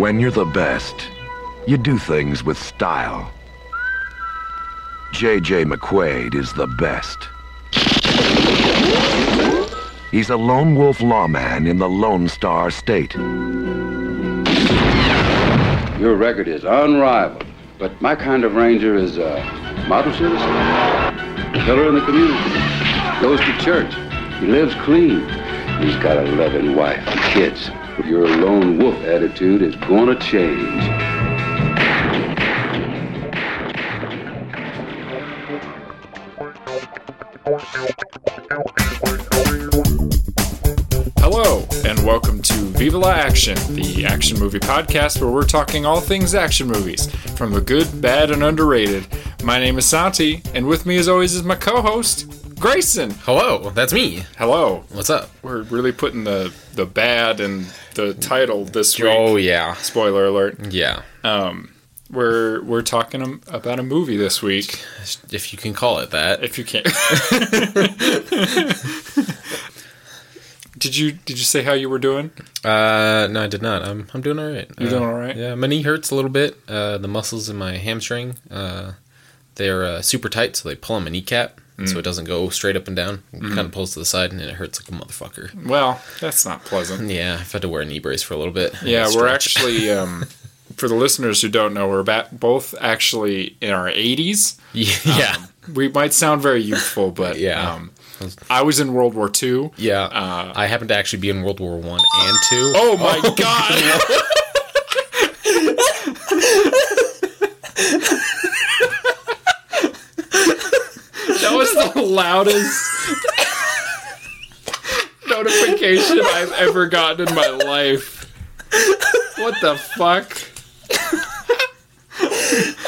When you're the best, you do things with style. J.J. McQuade is the best. He's a lone wolf lawman in the Lone Star State. Your record is unrivaled, but my kind of ranger is a model citizen, pillar in the community, goes to church, he lives clean, he's got a loving wife and kids. Your lone wolf attitude is gonna change. Hello, and welcome to Viva La Action, the action movie podcast where we're talking all things action movies, from the good, bad, and underrated. My name is Santi, and with me, as always, is my co host, Grayson. Hello, that's me. Hello. What's up? We're really putting the, the bad in the title this week. Oh yeah, Spoiler alert. yeah. Um, we're we're talking about a movie this week, If you can call it that. if you can't. did you did you say how you were doing? Uh, no, I did not. I'm I'm doing all right. You're Uh, doing all right? Yeah, my knee hurts a little bit. Uh, the muscles in my hamstring, uh, they're uh, super tight, so they pull on my kneecap, Mm. so it doesn't go straight up and down. It kind of pulls to the side, and it hurts like a motherfucker. Well, that's not pleasant. Yeah, I've had to wear a knee brace for a little bit. Yeah, we're actually um, for the listeners who don't know, we're both actually in our 80s. yeah, We might sound very youthful, but Yeah. um, I was in World War II. yeah. Uh, I happen to actually be in World War One and Two. Oh my god! that was the loudest notification I've ever gotten in my life. What the fuck?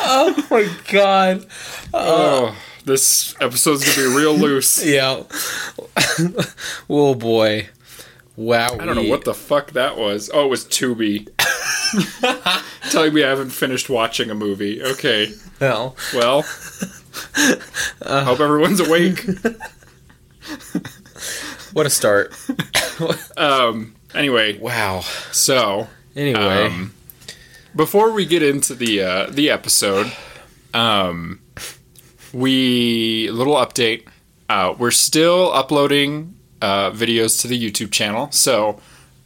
Oh my god. Oh, this episode's gonna be real loose. Yeah. oh boy. Wow. I don't know what the fuck that was. Oh, it was Tubi. Telling me I haven't finished watching a movie. Okay. hell. Well, hope everyone's awake. What a start. Um. Anyway, Wow. so Anyway. um, before we get into the uh, the episode, um, we little update. Uh, we're still uploading uh, videos to the YouTube channel, so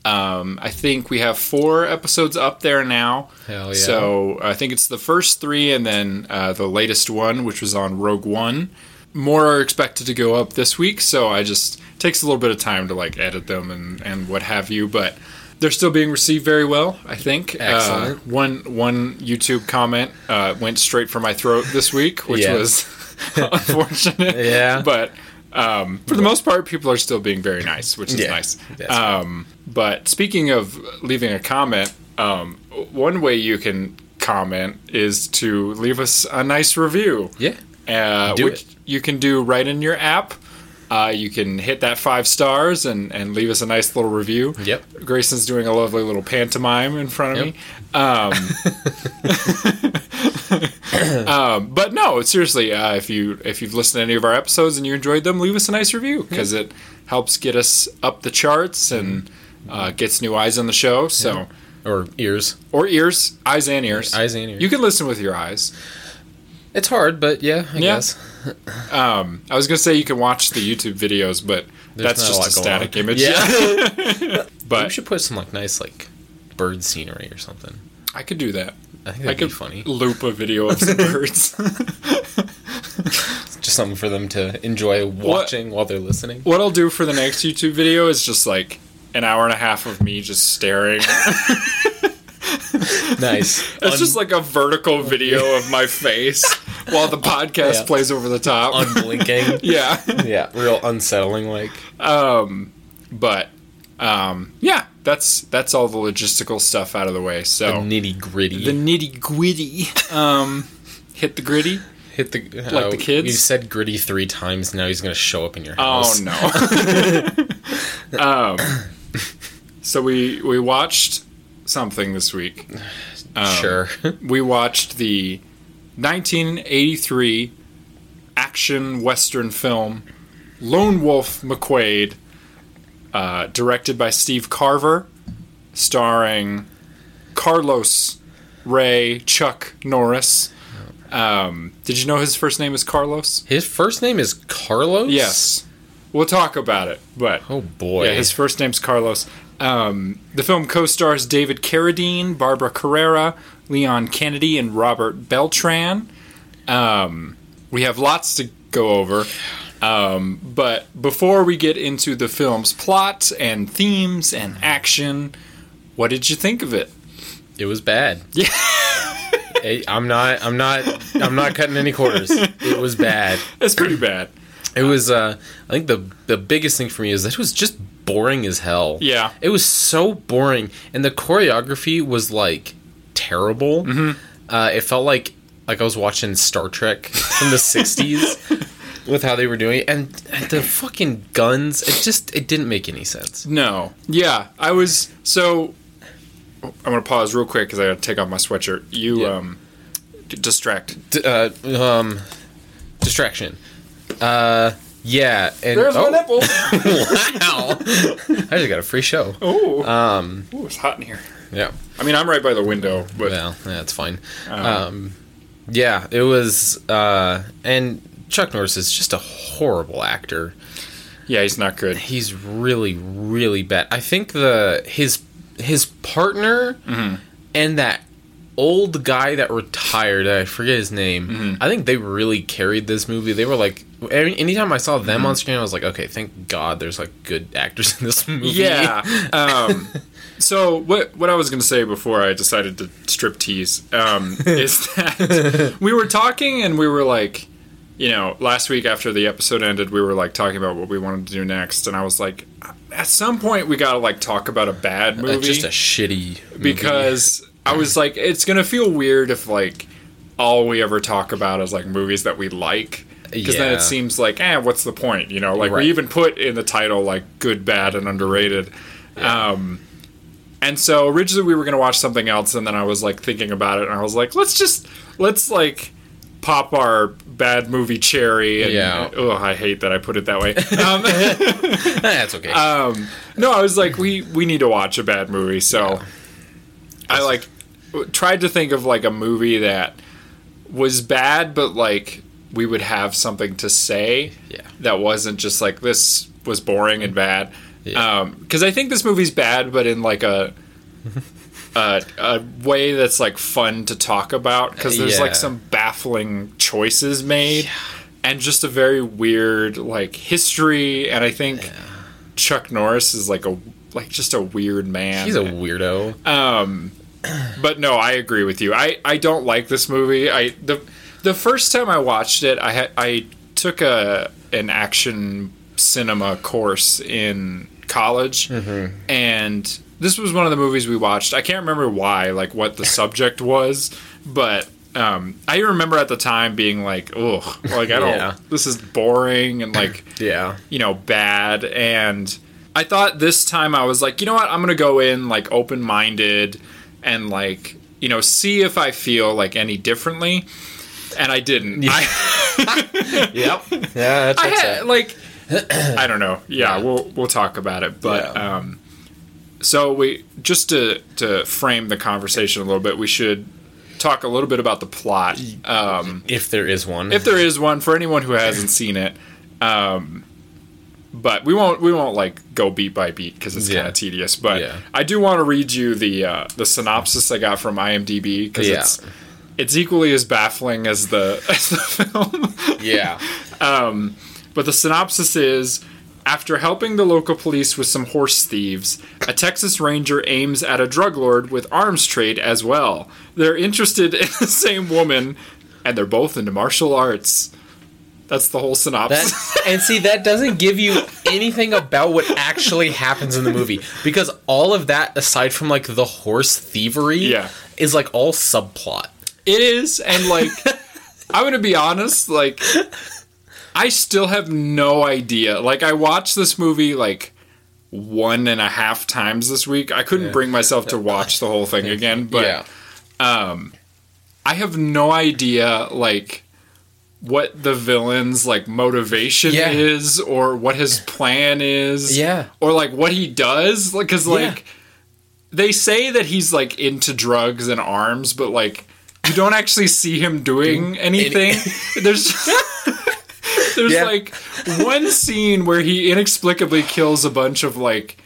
um, I think we have four episodes up there now. Hell yeah. So I think it's the first three, and then uh, the latest one, which was on Rogue One. More are expected to go up this week, so I just takes a little bit of time to like edit them and, and what have you, but they're still being received very well. I think. Excellent. Uh, one one YouTube comment uh, went straight for my throat this week, which Yeah. was unfortunate. Yeah. but um, for the most part, people are still being very nice, which is Yeah. nice. Um, but speaking of leaving a comment, um, one way you can comment is to leave us a nice review. yeah. Uh, Do which it. you can do right in your app. Uh, you can hit that five stars and, and leave us a nice little review. Yep. Grayson's doing a lovely little pantomime in front of Yep. me. Um, um, but no, seriously, uh, if you if you've listened to any of our episodes and you enjoyed them, leave us a nice review because it helps get us up the charts and uh, gets new eyes on the show. So Or ears. or ears, eyes and ears, Eyes and ears. You can listen with your eyes. It's hard, but yeah, I Yeah. guess. Um, I was gonna say you can watch the YouTube videos, but There's that's not a just a, static on. image. Yeah. we but should put some like nice like bird scenery or something. I could do that. I think that'd could be funny. loop a video of some birds. Just something for them to enjoy watching while they're listening. what I'll do for the next YouTube video is just like an hour and a half of me just staring. Nice. It's just like a vertical video of my face while the podcast Yeah. plays over the top. unblinking. yeah. yeah, real unsettling. Like Um, but um, yeah, that's that's all the logistical stuff out of the way. So nitty gritty. the nitty gritty. Um, hit the gritty. Hit the like the kids? You said gritty three times. Now he's gonna show up in your house. Oh no. um, so we we watched something this week. Um, sure. We watched the 1983 action western film Lone Wolf McQuade, uh, directed by Steve Carver, starring Carlos Ray Chuck Norris. Um, did you know his first name is Carlos? His first name is Carlos. Yes. We'll talk about it, but Oh boy. yeah, his first name's Carlos. Um, the film co-stars David Carradine, Barbara Carrera, Leon Kennedy, and Robert Beltran. Um, we have lots to go over, um, but before we get into the film's plot and themes and action, what did you think of it? It was bad. Yeah. I'm not. I'm not. I'm not cutting any quarters. It was bad. It's pretty bad. It was. Uh, I think the the biggest thing for me is that it was just boring as hell. Yeah. It was so boring, and the choreography was like terrible. Mm-hmm. Uh, it felt like like I was watching Star Trek from the '60s with how they were doing it, and, and the fucking guns. It just it didn't make any sense. No. Yeah, I was so. I'm gonna pause real quick because I gotta take off my sweatshirt. You Yeah. um, distract. D- uh, um, distraction. Uh, yeah, and There's oh, my nipple. wow! I just got a free show. Oh, Um, Ooh, it's hot in here. yeah. I mean, I'm right by the window, but Well, that's fine. Um, yeah, it was. Uh, and Chuck Norris is just a horrible actor. yeah, he's not good. He's really, really bad. I think the his his partner and that old guy that retired. I forget his name. I think they really carried this movie. They were like. any- Anytime I saw them on screen, I was like, "Okay, thank God, there's like good actors in this movie." Yeah. Um, so what what I was going to say before I decided to strip tease um, is that we were talking and we were like, you know, last week after the episode ended, we were like talking about what we wanted to do next, and I was like, at some point we got to like talk about a bad movie, Uh, just a shitty movie. because I was like, it's gonna feel weird if like all we ever talk about is like movies that we like. Because then it seems like, eh, what's the point? You know, like Right. we even put in the title like good, bad, and underrated. Um, and so originally we were gonna watch something else, and then I was like thinking about it, and I was like, let's just let's like pop our bad movie cherry. And, Yeah. Oh, I hate that I put it that way. Um, that's okay. um, no, I was like, we we need to watch a bad movie. So I like tried to think of like a movie that was bad, but like we would have something to say. Yeah. that wasn't just like this was boring and bad. Yeah. Because I think this movie's bad, but in like a. A, a way that's like fun to talk about because there's Yeah. like some baffling choices made and just a very weird like history and i think chuck norris is like a like just a weird man He's a weirdo. um but no i agree with you i i don't like this movie i the the first time i watched it i had i took a an action cinema course in college and this was one of the movies we watched i can't remember why like what the subject was but um, I remember at the time being like, "Ugh, like I don't. Yeah. This is boring and like yeah. you know, bad. And I thought this time I was like, you know what? I'm going to go in like open minded and like, you know, see if I feel like any differently. And I didn't. I, Yep. Yeah, that's I had, like, I don't know. Yeah, Yeah. we'll we'll talk about it. But Yeah. um, so we just to to frame the conversation a little bit, we should talk a little bit about the plot. Um, if there is one. if there is one for anyone who hasn't seen it um but we won't we won't like go beat by beat because it's Yeah. kind of tedious but Yeah. i do want to read you the uh the synopsis i got from imdb because Yeah. it's it's equally as baffling as the as the film yeah. but the synopsis is after helping the local police with some horse thieves, a Texas Ranger aims at a drug lord with arms trade as well. They're interested in the same woman, and they're both into martial arts. That's the whole synopsis. That and see that doesn't give you anything about what actually happens in the movie because all of that aside from like the horse thievery Yeah. is like all subplot. It is, and like, I'm gonna be honest, like, I still have no idea. Like, I watched this movie like one and a half times this week. I couldn't bring myself to watch the whole thing again, but yeah. Um, I have no idea like what the villain's like motivation Yeah. is or what his plan is. Yeah. Or like what he does. Like cuz like they say that he's like into drugs and arms, but like you don't actually see him doing anything. There's there's Yeah. like one scene where he inexplicably kills a bunch of like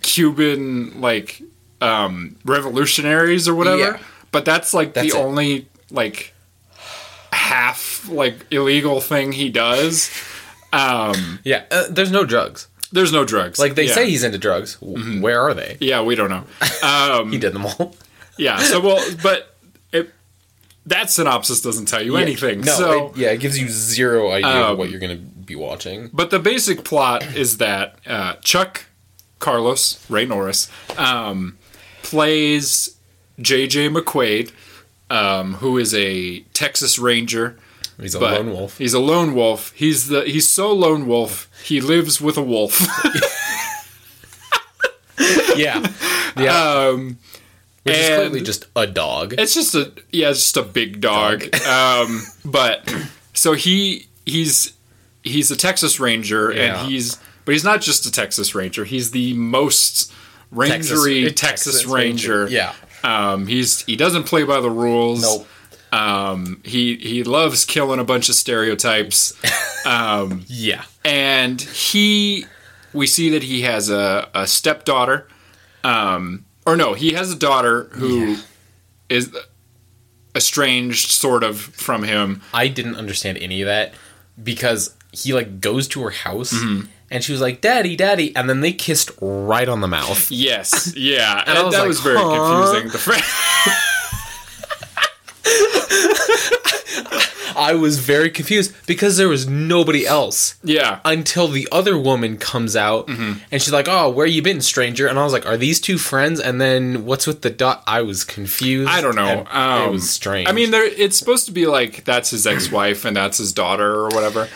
Cuban like um revolutionaries or whatever. Yeah. But that's like That's the it. only like half like illegal thing he does. Um Yeah, uh, there's no drugs. there's no drugs. Like they Yeah. say he's into drugs. W Where are they? Yeah, we don't know. Um He did them all. Yeah. So well, but it, that synopsis doesn't tell you anything. No, so, it, yeah, it gives you zero idea Um, of what you're going to be watching. but the basic plot is that uh, Chuck Carlos Ray Norris um, plays J.J. McQuade, um, who is a Texas Ranger. He's a But lone wolf. He's a lone wolf. He's the he's so lone wolf. He lives with a wolf. Yeah, yeah. um, Which is clearly just a dog. It's just a yeah, it's just a big dog. um, but so he he's he's a Texas Ranger Yeah. and he's but he's not just a Texas Ranger. He's the most rangery Texas, Texas Ranger. Ranger. Yeah. Um, he's he doesn't play by the rules. Nope. Um, he he loves killing a bunch of stereotypes. Um, Yeah. and he we see that he has a, a stepdaughter um or no he has a daughter who is estranged sort of from him I didn't understand any of that because he like goes to her house Mm-hmm. And she was like, "Daddy, Daddy," and then they kissed right on the mouth. yes yeah And I was that like, was very huh? confusing the fr- I was very confused because there was nobody else yeah until the other woman comes out Mm-hmm. and she's like, "Oh, where you been, stranger?" And I was like, "Are these two friends?" And then what's with the dot? I was confused. I don't know. and Um, it was strange. I mean, it's supposed to be like that's his ex-wife and that's his daughter or whatever.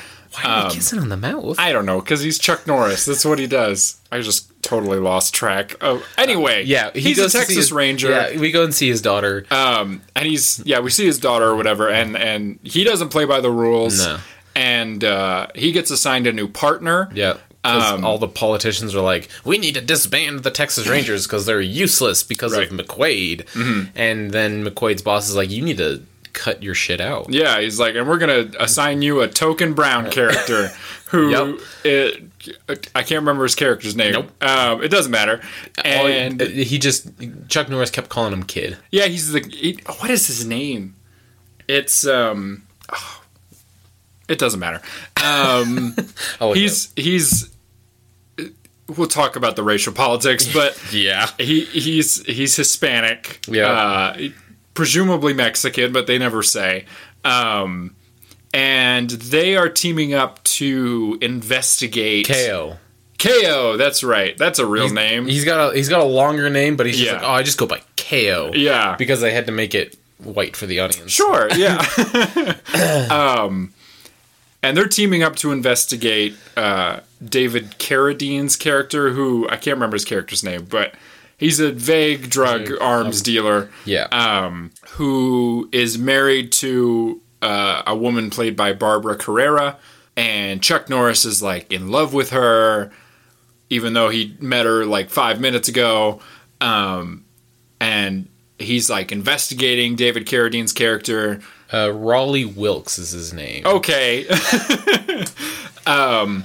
Why are they kissing on the mouth? I don't know because he's Chuck Norris. That's what he does. I just totally lost track. of Anyway, yeah, he he's a Texas his- Ranger. Yeah, we go and see his daughter. um, and he's yeah, we see his daughter or whatever, and and he doesn't play by the rules. No. And uh, he gets assigned a new partner. Yeah. Um, all the politicians are like, we need to disband the Texas Rangers because they're useless because Right. Mm-hmm. of McQuade. And then McQuade's boss is like, you need to cut your shit out. Yeah, he's like, and we're gonna assign you a token brown character who Yep. it, I can't remember his character's name. Nope. Um, it doesn't matter. And he just, Chuck Norris kept calling him kid. yeah, he's the he, what is his name? It's um, oh, it doesn't matter. Um, Oh, he's he's. We'll talk about the racial politics, but yeah. he he's he's Hispanic, Yeah. uh, presumably Mexican, but they never say. Um, and they are teaming up to investigate Kayo. Kayo. That's right. That's a real name. He's got a he's got a longer name, but he's just Yeah. like, oh, I just go by Kayo. yeah, Because they had to make it white for the audience. sure. Yeah. um, and they're teaming up to investigate uh, David Carradine's character, who I can't remember his character's name, but he's a vague drug arms dealer. Yeah. um, who is married to uh, a woman played by Barbara Carrera, and Chuck Norris is like in love with her, even though he met her like five minutes ago, um, and he's like investigating David Carradine's character. uh, Rawley Wilkes is his name. Okay. um,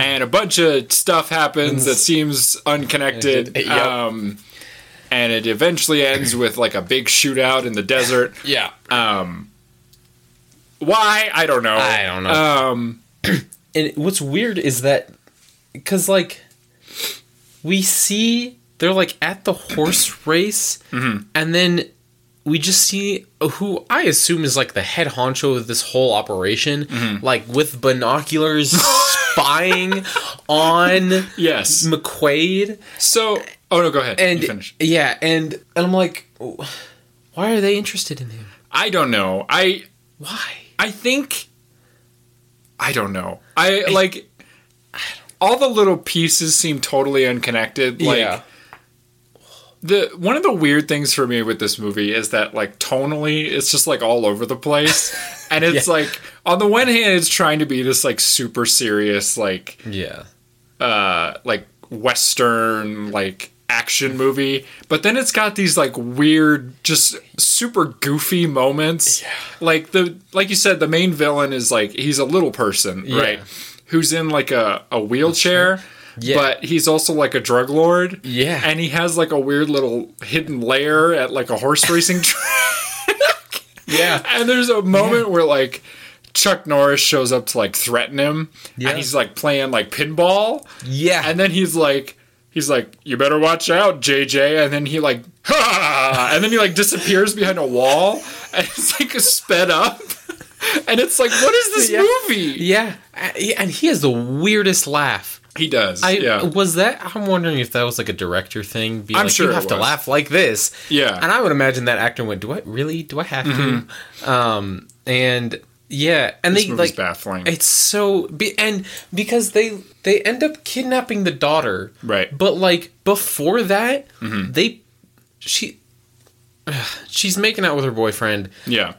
and a bunch of stuff happens that seems unconnected. Yep. Um, and it eventually ends with like a big shootout in the desert. Yeah. Why? I don't know. I don't know. Um, and what's weird is that because like we see they're like at the horse race and then we just see who i assume is like the head honcho of this whole operation mm-hmm. like with binoculars spying on yes. mcquade So, oh no, go ahead. and finish. yeah and and i'm like why are they interested in him I don't know. I why I think I don't know. I like all the little pieces seem totally unconnected. Like yeah the one of the weird things for me with this movie is that like tonally it's just like all over the place. and it's Yeah. like on the one hand it's trying to be this like super serious like yeah uh like western like action movie, but then it's got these like weird, just super goofy moments. Like the like you said, the main villain is like he's a little person, right? Who's in like a, a wheelchair. Yeah. But he's also like a drug lord. Yeah. And he has like a weird little hidden lair at like a horse racing track. Yeah. And there's a moment where like Chuck Norris shows up to like threaten him, Yeah. and he's like playing like pinball, Yeah. and then he's like, he's like, "You better watch out, JJ," and then he like, ha, and then he like disappears behind a wall, and it's like sped up, and it's like, what is this Yeah. movie? yeah. And he has the weirdest laugh. He does, I yeah, was that. I'm wondering if that was like a director thing. Be I'm like, sure you have to laugh like this. Yeah. and I would imagine that actor went, "Do I really? Do I have to?" Um, and yeah, and this they like baffling. it's so be, and because they they end up kidnapping the daughter, Right. But like before that, they she she's making out with her boyfriend, yeah,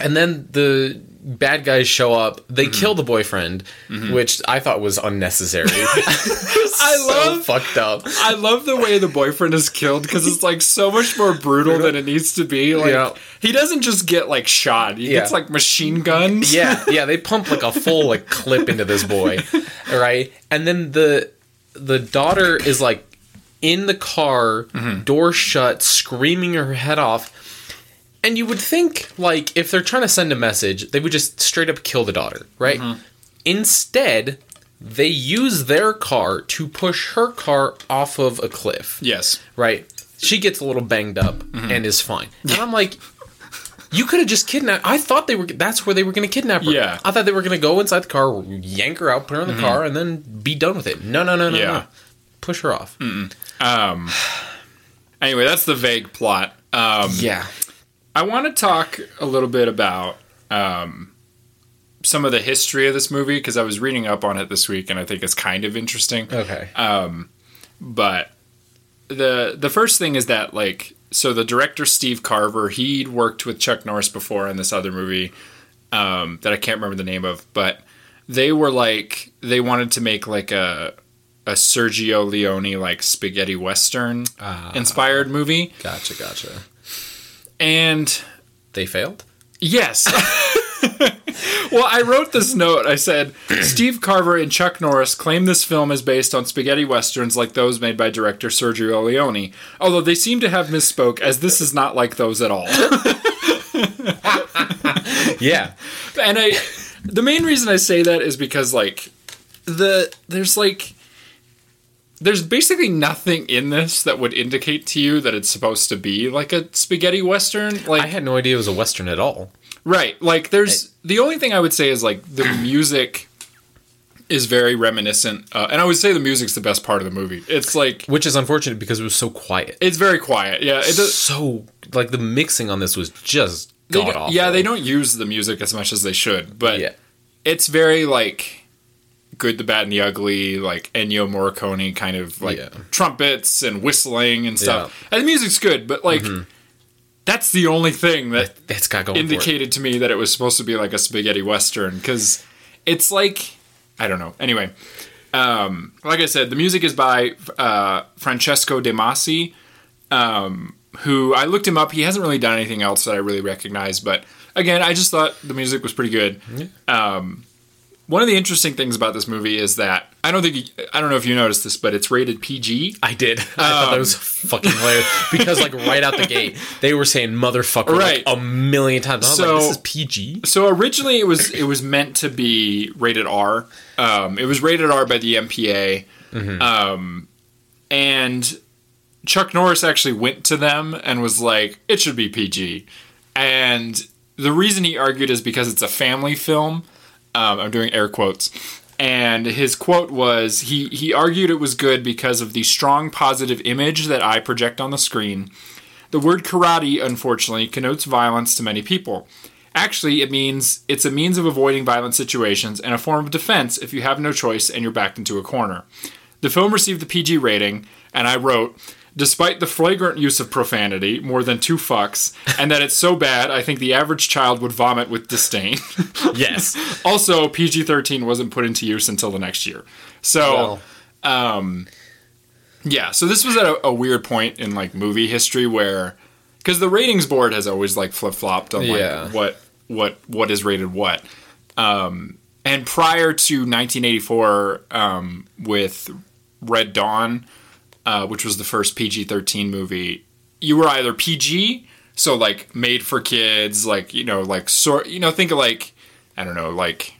and then the bad guys show up. They Mm-hmm. kill the boyfriend, which I thought was unnecessary. I love- fucked up. I love the way the boyfriend is killed because it's like so much more brutal than it needs to be. Like Yeah. he doesn't just get like shot; he Yeah. gets like machine guns. yeah, yeah, they pump like a full like clip into this boy, right? And then the the daughter is like in the car, door shut, screaming her head off. And you would think like if they're trying to send a message, they would just straight up kill the daughter, right? Instead, they use their car to push her car off of a cliff Yes. right? She gets a little banged up and is fine. And I'm like, you could have just kidnapped. I thought they were. That's where they were going to kidnap her. Yeah. I thought they were going to go inside the car, yank her out, put her in the car, and then be done with it. No, no, no, no, Yeah. no. Push her off. Um. Anyway, that's the vague plot. Um, Yeah. I want to talk a little bit about um, some of the history of this movie because I was reading up on it this week, and I think it's kind of interesting. Okay. but the the first thing is that like so the director Steve Carver he'd worked with Chuck Norris before in this other movie um, that I can't remember the name of, but they were like they wanted to make like a a Sergio Leone like spaghetti western inspired movie, gotcha. Gotcha. And They failed. Yes. well, I wrote this note. I said Steve Carver and Chuck Norris claim this film is based on spaghetti westerns like those made by director Sergio Leone, although they seem to have misspoke as this is not like those at all. Yeah. and I the main reason I say that is because like the there's like there's basically nothing in this that would indicate to you that it's supposed to be like a spaghetti western like I had no idea it was a western at all. Right. Like there's the only thing I would say is like the music is very reminiscent uh, and I would say the music's the best part of the movie. It's like Which is unfortunate because it was so quiet. it's very quiet. Yeah, it does so like the mixing on this was just god awful. Yeah, they don't use the music as much as they should, but Yeah. it's very like good, the bad and the ugly, like Ennio Morricone kind of like Yeah. trumpets and whistling and stuff. And the music's good, but like that's the only thing that That's got going indicated to me that it was supposed to be like a spaghetti western because it's like I don't know. Anyway, um, like I said, the music is by uh, Francesco De Masi, um, who I looked him up. He hasn't really done anything else that I really recognize, but again, I just thought the music was pretty good. Um, one of the interesting things about this movie is that I don't think you- I don't know if you noticed this, but it's rated PG. I did. I thought that was fucking hilarious because, like, right out the gate, they were saying "motherfucker" Right. like a million times. I was So- like, "This is PG." So originally it was it was meant to be rated R. Um, it was rated R by the MPA, um, and Chuck Norris actually went to them and was like, "It should be PG." And the reason he argued is because it's a family film. Um, I'm doing air quotes. And his quote was he, he argued it was good because of the strong positive image that I project on the screen. The word karate, unfortunately, connotes violence to many people. Actually, it means it's a means of avoiding violent situations and a form of defense if you have no choice and you're backed into a corner. The film received the PG rating, and I wrote, Despite the flagrant use of profanity, more than two fucks, and that it's so bad, I think the average child would vomit with disdain. Yes. also, PG 13 wasn't put into use until the next year. So, Well, Yeah, so this was at a, a weird point in like movie history where because the ratings board has always like flip flopped on like Yeah. what what what is rated what. Um, and prior to 1984, um, with Red Dawn, uh, which was the first PG 13 movie, you were either PG, so like made for kids, like you know, like sort, you know, think of like I don't know, like.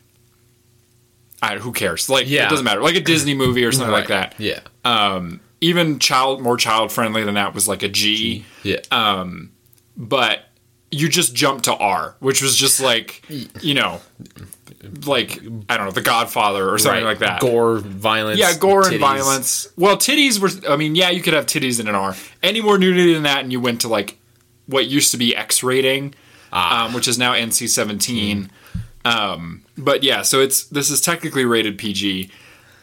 I, who cares? Like, Yeah. it doesn't matter. Like a Disney movie or something like that Yeah. um, even child more child friendly than that was like a G, Yeah. but you just jumped to R, which was just like you know, like I don't know, The Godfather or something like that. Gore, violence. yeah, gore and violence. Well, titties were. I mean, yeah, you could have titties in an R. Any more nudity than that, and you went to like what used to be X rating, Ah. um, which is now NC seventeen. Um, but yeah, so it's this is technically rated PG.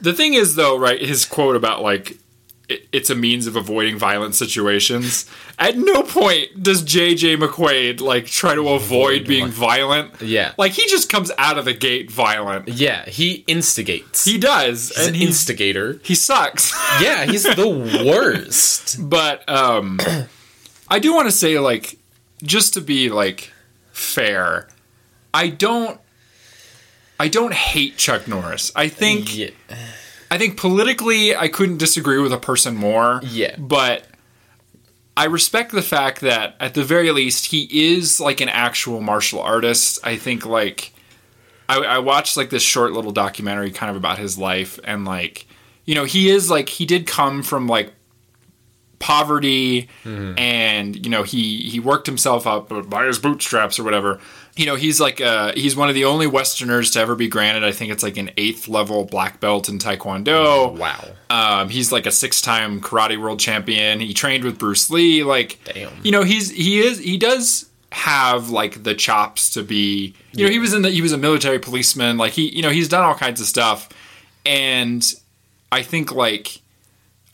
The thing is, though, right? His quote about like it's a means of avoiding violent situations. At no point does JJ McQuade like try to avoid being violent. Yeah. like he just comes out of the gate violent. Yeah, he instigates. He does, He's an instigator. he sucks. Yeah, he's the worst. but um, I do want to say, like, just to be like fair, I don't. I don't hate Chuck Norris. I think Yeah. I think politically I couldn't disagree with a person more. Yeah. But I respect the fact that at the very least he is like an actual martial artist. I think like I, I watched like this short little documentary kind of about his life and like you know he is like he did come from like poverty mm-hmm. and you know he he worked himself up by his bootstraps or whatever you know he's like uh he's one of the only westerners to ever be granted i think it's like an eighth level black belt in taekwondo Wow. um, he's like a six-time karate world champion. He trained with Bruce Lee. Like, Damn. you know, he's he is he does have like the chops to be. You know, he was in the he was a military policeman. Like he, you know, he's done all kinds of stuff, and I think like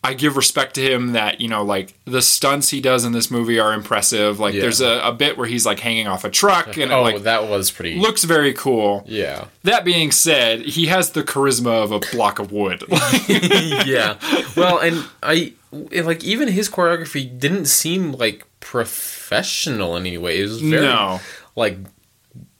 I give respect to him that you know like the stunts he does in this movie are impressive. Like, Yeah. there's a, a bit where he's like hanging off a truck and it Oh, like that was pretty. looks very cool. Yeah. That being said, he has the charisma of a block of wood. yeah. Well, and I like even his choreography didn't seem like professional in any way. It was very No. like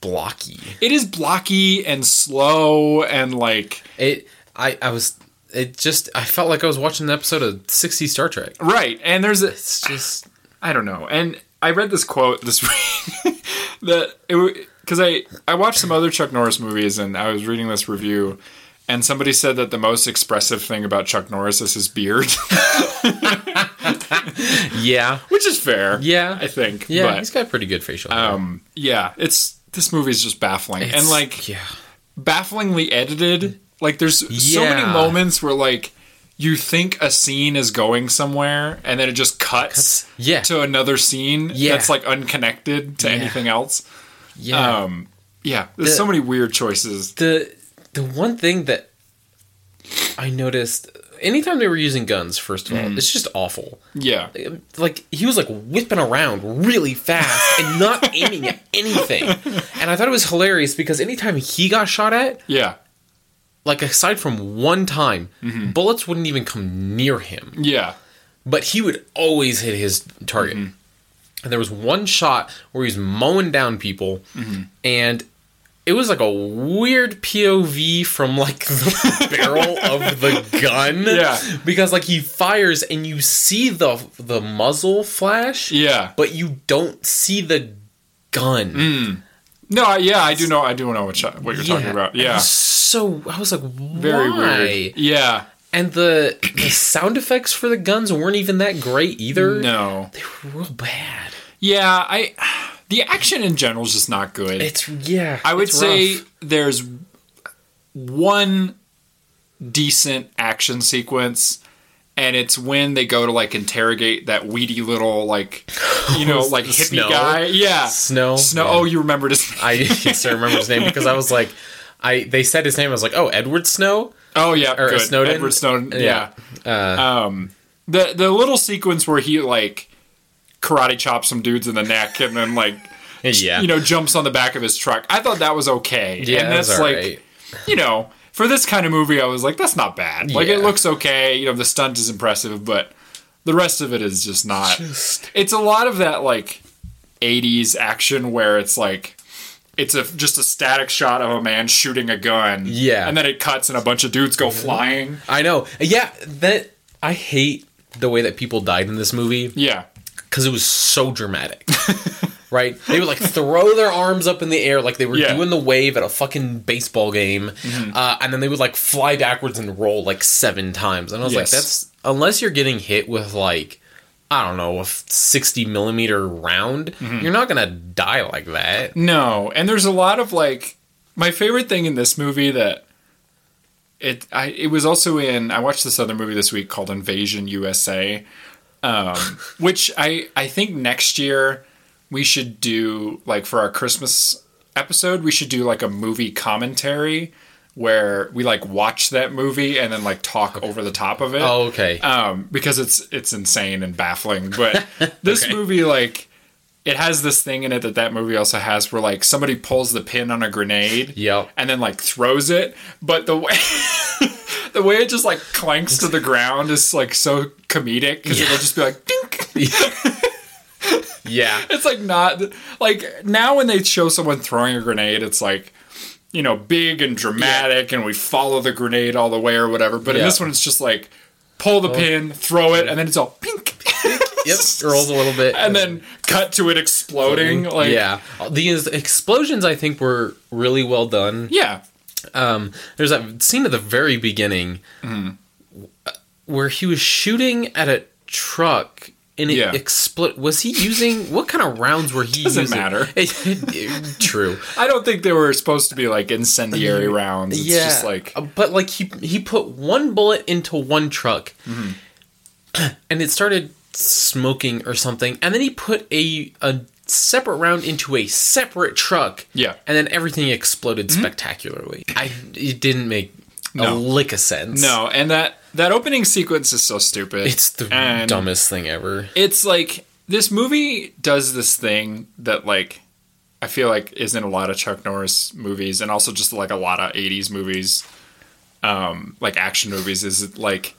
blocky. it is blocky and slow and like It. I. I was. It just. I felt like I was watching an episode of 60 Star Trek. right and there's a It's just. i don't know and i read this quote this week that it because i i watched some other chuck norris movies and i was reading this review and somebody said that the most expressive thing about chuck norris is his beard Yeah. which is fair Yeah. i think Yeah. but he's got pretty good facial. hair. um yeah it's this movie is just baffling and like Yeah. bafflingly edited. Like there's so many moments where like you think a scene is going somewhere and then it just cuts Yeah. to another scene Yeah. that's like unconnected to Yeah. anything else. Yeah. Um yeah, there's The- so many weird choices. the the one thing that I noticed anytime they were using guns, first of all, Mm-hmm. it's just awful. Yeah. Like he was like whipping around really fast and not aiming at anything. And I thought it was hilarious because anytime he got shot at, Yeah. Like aside from one time, Mm-hmm. bullets wouldn't even come near him. Yeah. But he would always hit his target. Mm-hmm. And there was one shot where he was mowing down people, Mm-hmm. and it was like a weird POV from like the barrel of the gun. Yeah. Because like he fires and you see the the muzzle flash, Yeah. but you don't see the gun. Mm. No, I- yeah, I do know I do know what what you're talking about. Yeah. So I was like, Very why? weird. Yeah. And the the sound effects for the guns weren't even that great either. No. They were real bad. Yeah, I the action in general is just not good. It's yeah. I would say rough. there's one decent action sequence and it's when they go to like interrogate that weedy little like you know like hippie Snow? guy yeah Snow? snow Yeah. oh you remembered his I yes, I remember his name because I was like, I they said his name. I was like, oh, Edward Snow. oh yeah Or good. Snowden? edward snowden yeah, Yeah. um the the little sequence where he like karate chops some dudes in the neck and then like Yeah. you know jumps on the back of his truck i thought that was okay yeah, and that's that's like right. you know, for this kind of movie, I was like, that's not bad. Like it looks okay. You know, the stunt is impressive, but the rest of it is just not. Just- It's a lot of that like '80s action where it's like. It's a just a static shot of a man shooting a gun. Yeah. And then it cuts and a bunch of dudes go flying. I know. Yeah, that I hate the way that people died in this movie Yeah. because it was so dramatic. right? They would like throw their arms up in the air like they were Yeah. Mm-hmm. doing the wave at a fucking baseball game, uh, and then they would like fly backwards and roll like seven times. And I was Yes. like, that's unless you're getting hit with like I don't know a sixty millimeter round, Mm-hmm. you're not gonna die like that. No, and there's a lot of like my favorite thing in this movie that it I it was also in I watched this other movie this week called Invasion USA, um, which I I think next year we should do like for our Christmas episode we should do like a movie commentary where we like watch that movie and then like talk over the top of it Oh, okay. um, because it's it's insane and baffling. But this movie, like, it has this thing in it that that movie also has, where like somebody pulls the pin on a grenade, Yep. and then like throws it, but the way the way it just like clanks to the ground is like so comedic because Yeah. it'll just be like dink. yeah. It's like not like now when they show someone throwing a grenade, it's like. You know, big and dramatic, and we follow the grenade all the way or whatever. But in this one, it's just like pull the pin, throw it, and then it's all pink. Yep. Rolls a little bit. and then cut to it exploding. Like yeah, these explosions I think were really well done. yeah, Um, there's that scene at the very beginning where he was shooting at a truck and it Yeah. exploded. Was he using what kind of rounds were he Doesn't using? matter. True. I don't think they were supposed to be like incendiary rounds. It's yeah, just like Uh, but like he he put one bullet into one truck, Mm-hmm. and it started smoking or something, and then he put a a separate round into a separate truck. Yeah. Mm-hmm. and then everything exploded spectacularly. I it didn't make a No. lick of sense. no, and that that opening sequence is so stupid. it's the and dumbest thing ever. It's like this movie does this thing that like I feel like is in a lot of Chuck Norris movies and also just like a lot of 80s movies um like action movies is it like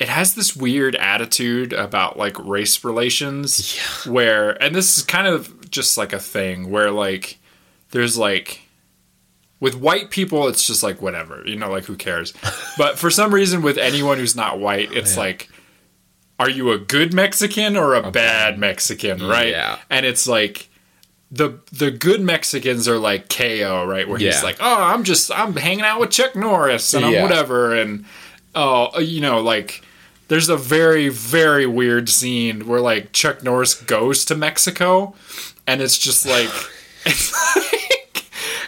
it has this weird attitude about like race relations where and this is kind of just like a thing where like there's like with white people it's just like whatever you know like who cares? But for some reason with anyone who's not white it's like are you a good mexican or a bad mexican right? Yeah. and it's like the the good Mexicans are like Kayo, right? Where he's like, "Oh, I'm just I'm hanging out with Chuck Norris and I'm whatever," and oh, you know, like there's a very very weird scene where like Chuck Norris goes to Mexico, and it's just like it's like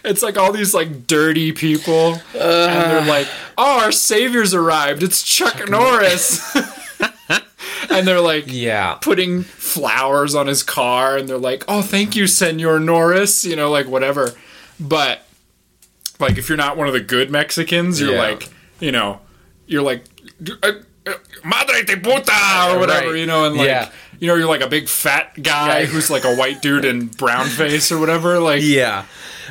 it's like all these like dirty people, and they're like, "Oh, our savior's arrived! It's Chuck, Norris," and they're like, Yeah, putting flowers on his car and they're like, "Oh, thank you, Senor Norris," you know, like whatever. But like if you're not one of the good Mexicans, you're Yeah. like, you know, you're like uh, uh, Madre de puta or whatever, Right. you know, and like Yeah. you know, you're like a big fat guy Yeah. who's like a white dude in brown face or whatever, like yeah.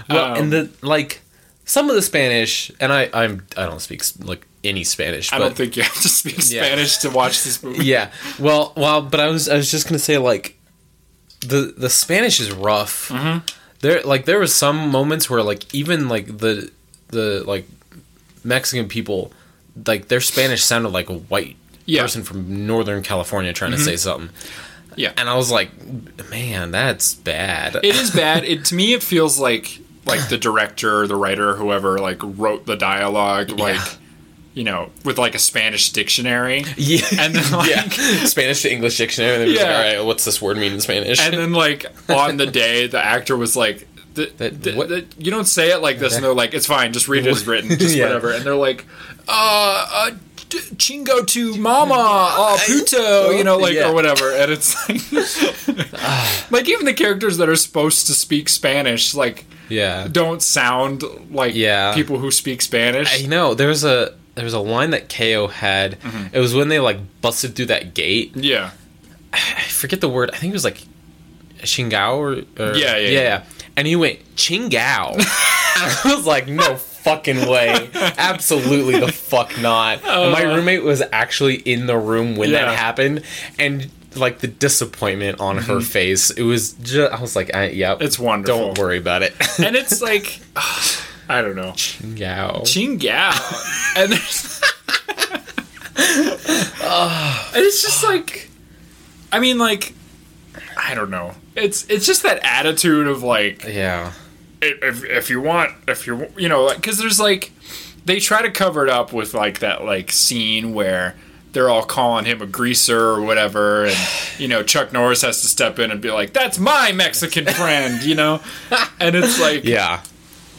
Well, Um, and the like some of the Spanish, and I I'm I don't speak like any Spanish. I don't think you have to speak Yeah. Spanish to watch this movie. yeah. Well, well, but I was I was just gonna say like the the Spanish is rough. Mm-hmm. There like there was some moments where like even like the the like Mexican people like their Spanish sounded like a white Yeah. Mm-hmm. person from Northern California trying to say something. Yeah. And I was like, man, that's bad. it is bad. It to me it feels like like the director, the writer, whoever like wrote the dialogue, like you know, with like a Spanish dictionary. yeah. And then like yeah, Spanish to English dictionary. And they're just Yeah. like, all right, what's this word mean in Spanish? and then like on the day the actor was like the, That- the- the- you don't say it like this and they're like it's fine just read it as written just Yeah. whatever and they're like uh, uh chingo to mama oh puto you know like Yeah. or whatever and it's like like even the characters that are supposed to speak spanish like yeah. don't sound like Yeah. people who speak spanish I know there was a there was a line that Kayo had. Mm-hmm. It was when they like busted through that gate. yeah I forget the word. I think it was like chingao or, or Yeah, yeah, yeah. And he went chingao. I was like, no fucking way. Absolutely the fuck not. And my roommate was actually in the room when Uh. Yeah. Mm-hmm. that happened, and like the disappointment on her face, it was just. I was like, I, "Yep, It's wonderful. Don't worry about it." and it's like I don't know. Yow. Ching Gao. And there's And it's just like I mean like I don't know. It's it's just that attitude of like Yeah. If, if you want if you're you know like cuz there's like they try to cover it up with like that like scene where they're all calling him a greaser or whatever and you know Chuck Norris has to step in and be like that's my Mexican friend, you know? And it's like Yeah.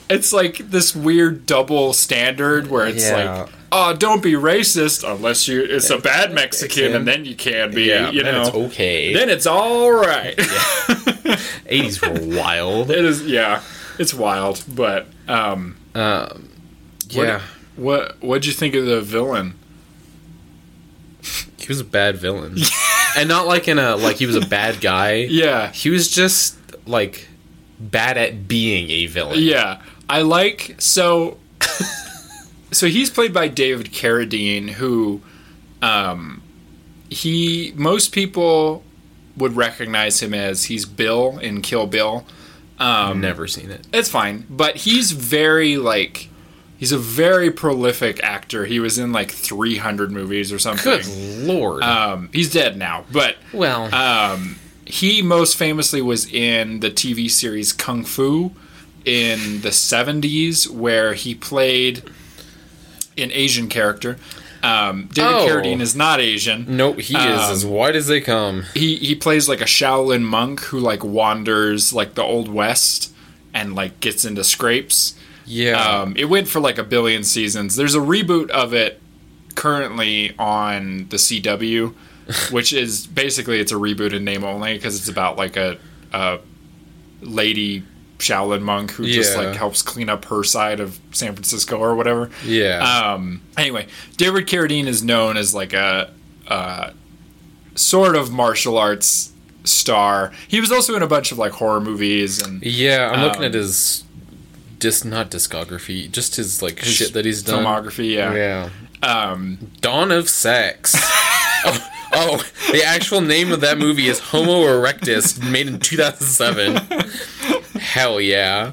it's like this weird double standard where it's Yeah. like, oh, don't be racist unless you it's a bad Mexican, and then you can be, Yeah. you know. it's okay. Then it's all right. 80s were wild. it is, yeah, it's wild. But um, Um, what, yeah. what what'd you think of the villain? He was a bad villain. and not like in a like he was a bad guy. Yeah, He was just like bad at being a villain. yeah, I like so. so he's played by David Carradine, who, um, he most people would recognize him as he's Bill in Kill Bill. I've never seen it. It's fine, but he's very like he's a very prolific actor. He was in like 300 movies or something. Good lord. Um, he's dead now, but well, um, he most famously was in the TV series Kung Fu in the 70s, where he played an Asian character. Um, David Oh. Carradine is not Asian. nope, he is um, as white as they come. He he plays like a Shaolin monk who like wanders like the old west and like gets into scrapes. Yeah. Um, it went for like a billion seasons. There's a reboot of it currently on the CW, which is basically it's a reboot in name only because it's about like a, a lady Shaolin monk who just like helps clean up her side of San Francisco or whatever. yeah. Um, anyway, David Carradine is known as like a, uh sort of martial arts star. He was also in a bunch of like horror movies and yeah, I'm looking um, at his just not discography, just his like shit that he's done. filmography. Yeah. Yeah. Um, Dawn of Sex. oh, oh, the actual name of that movie is Homo Erectus, made in 2007. Hell yeah.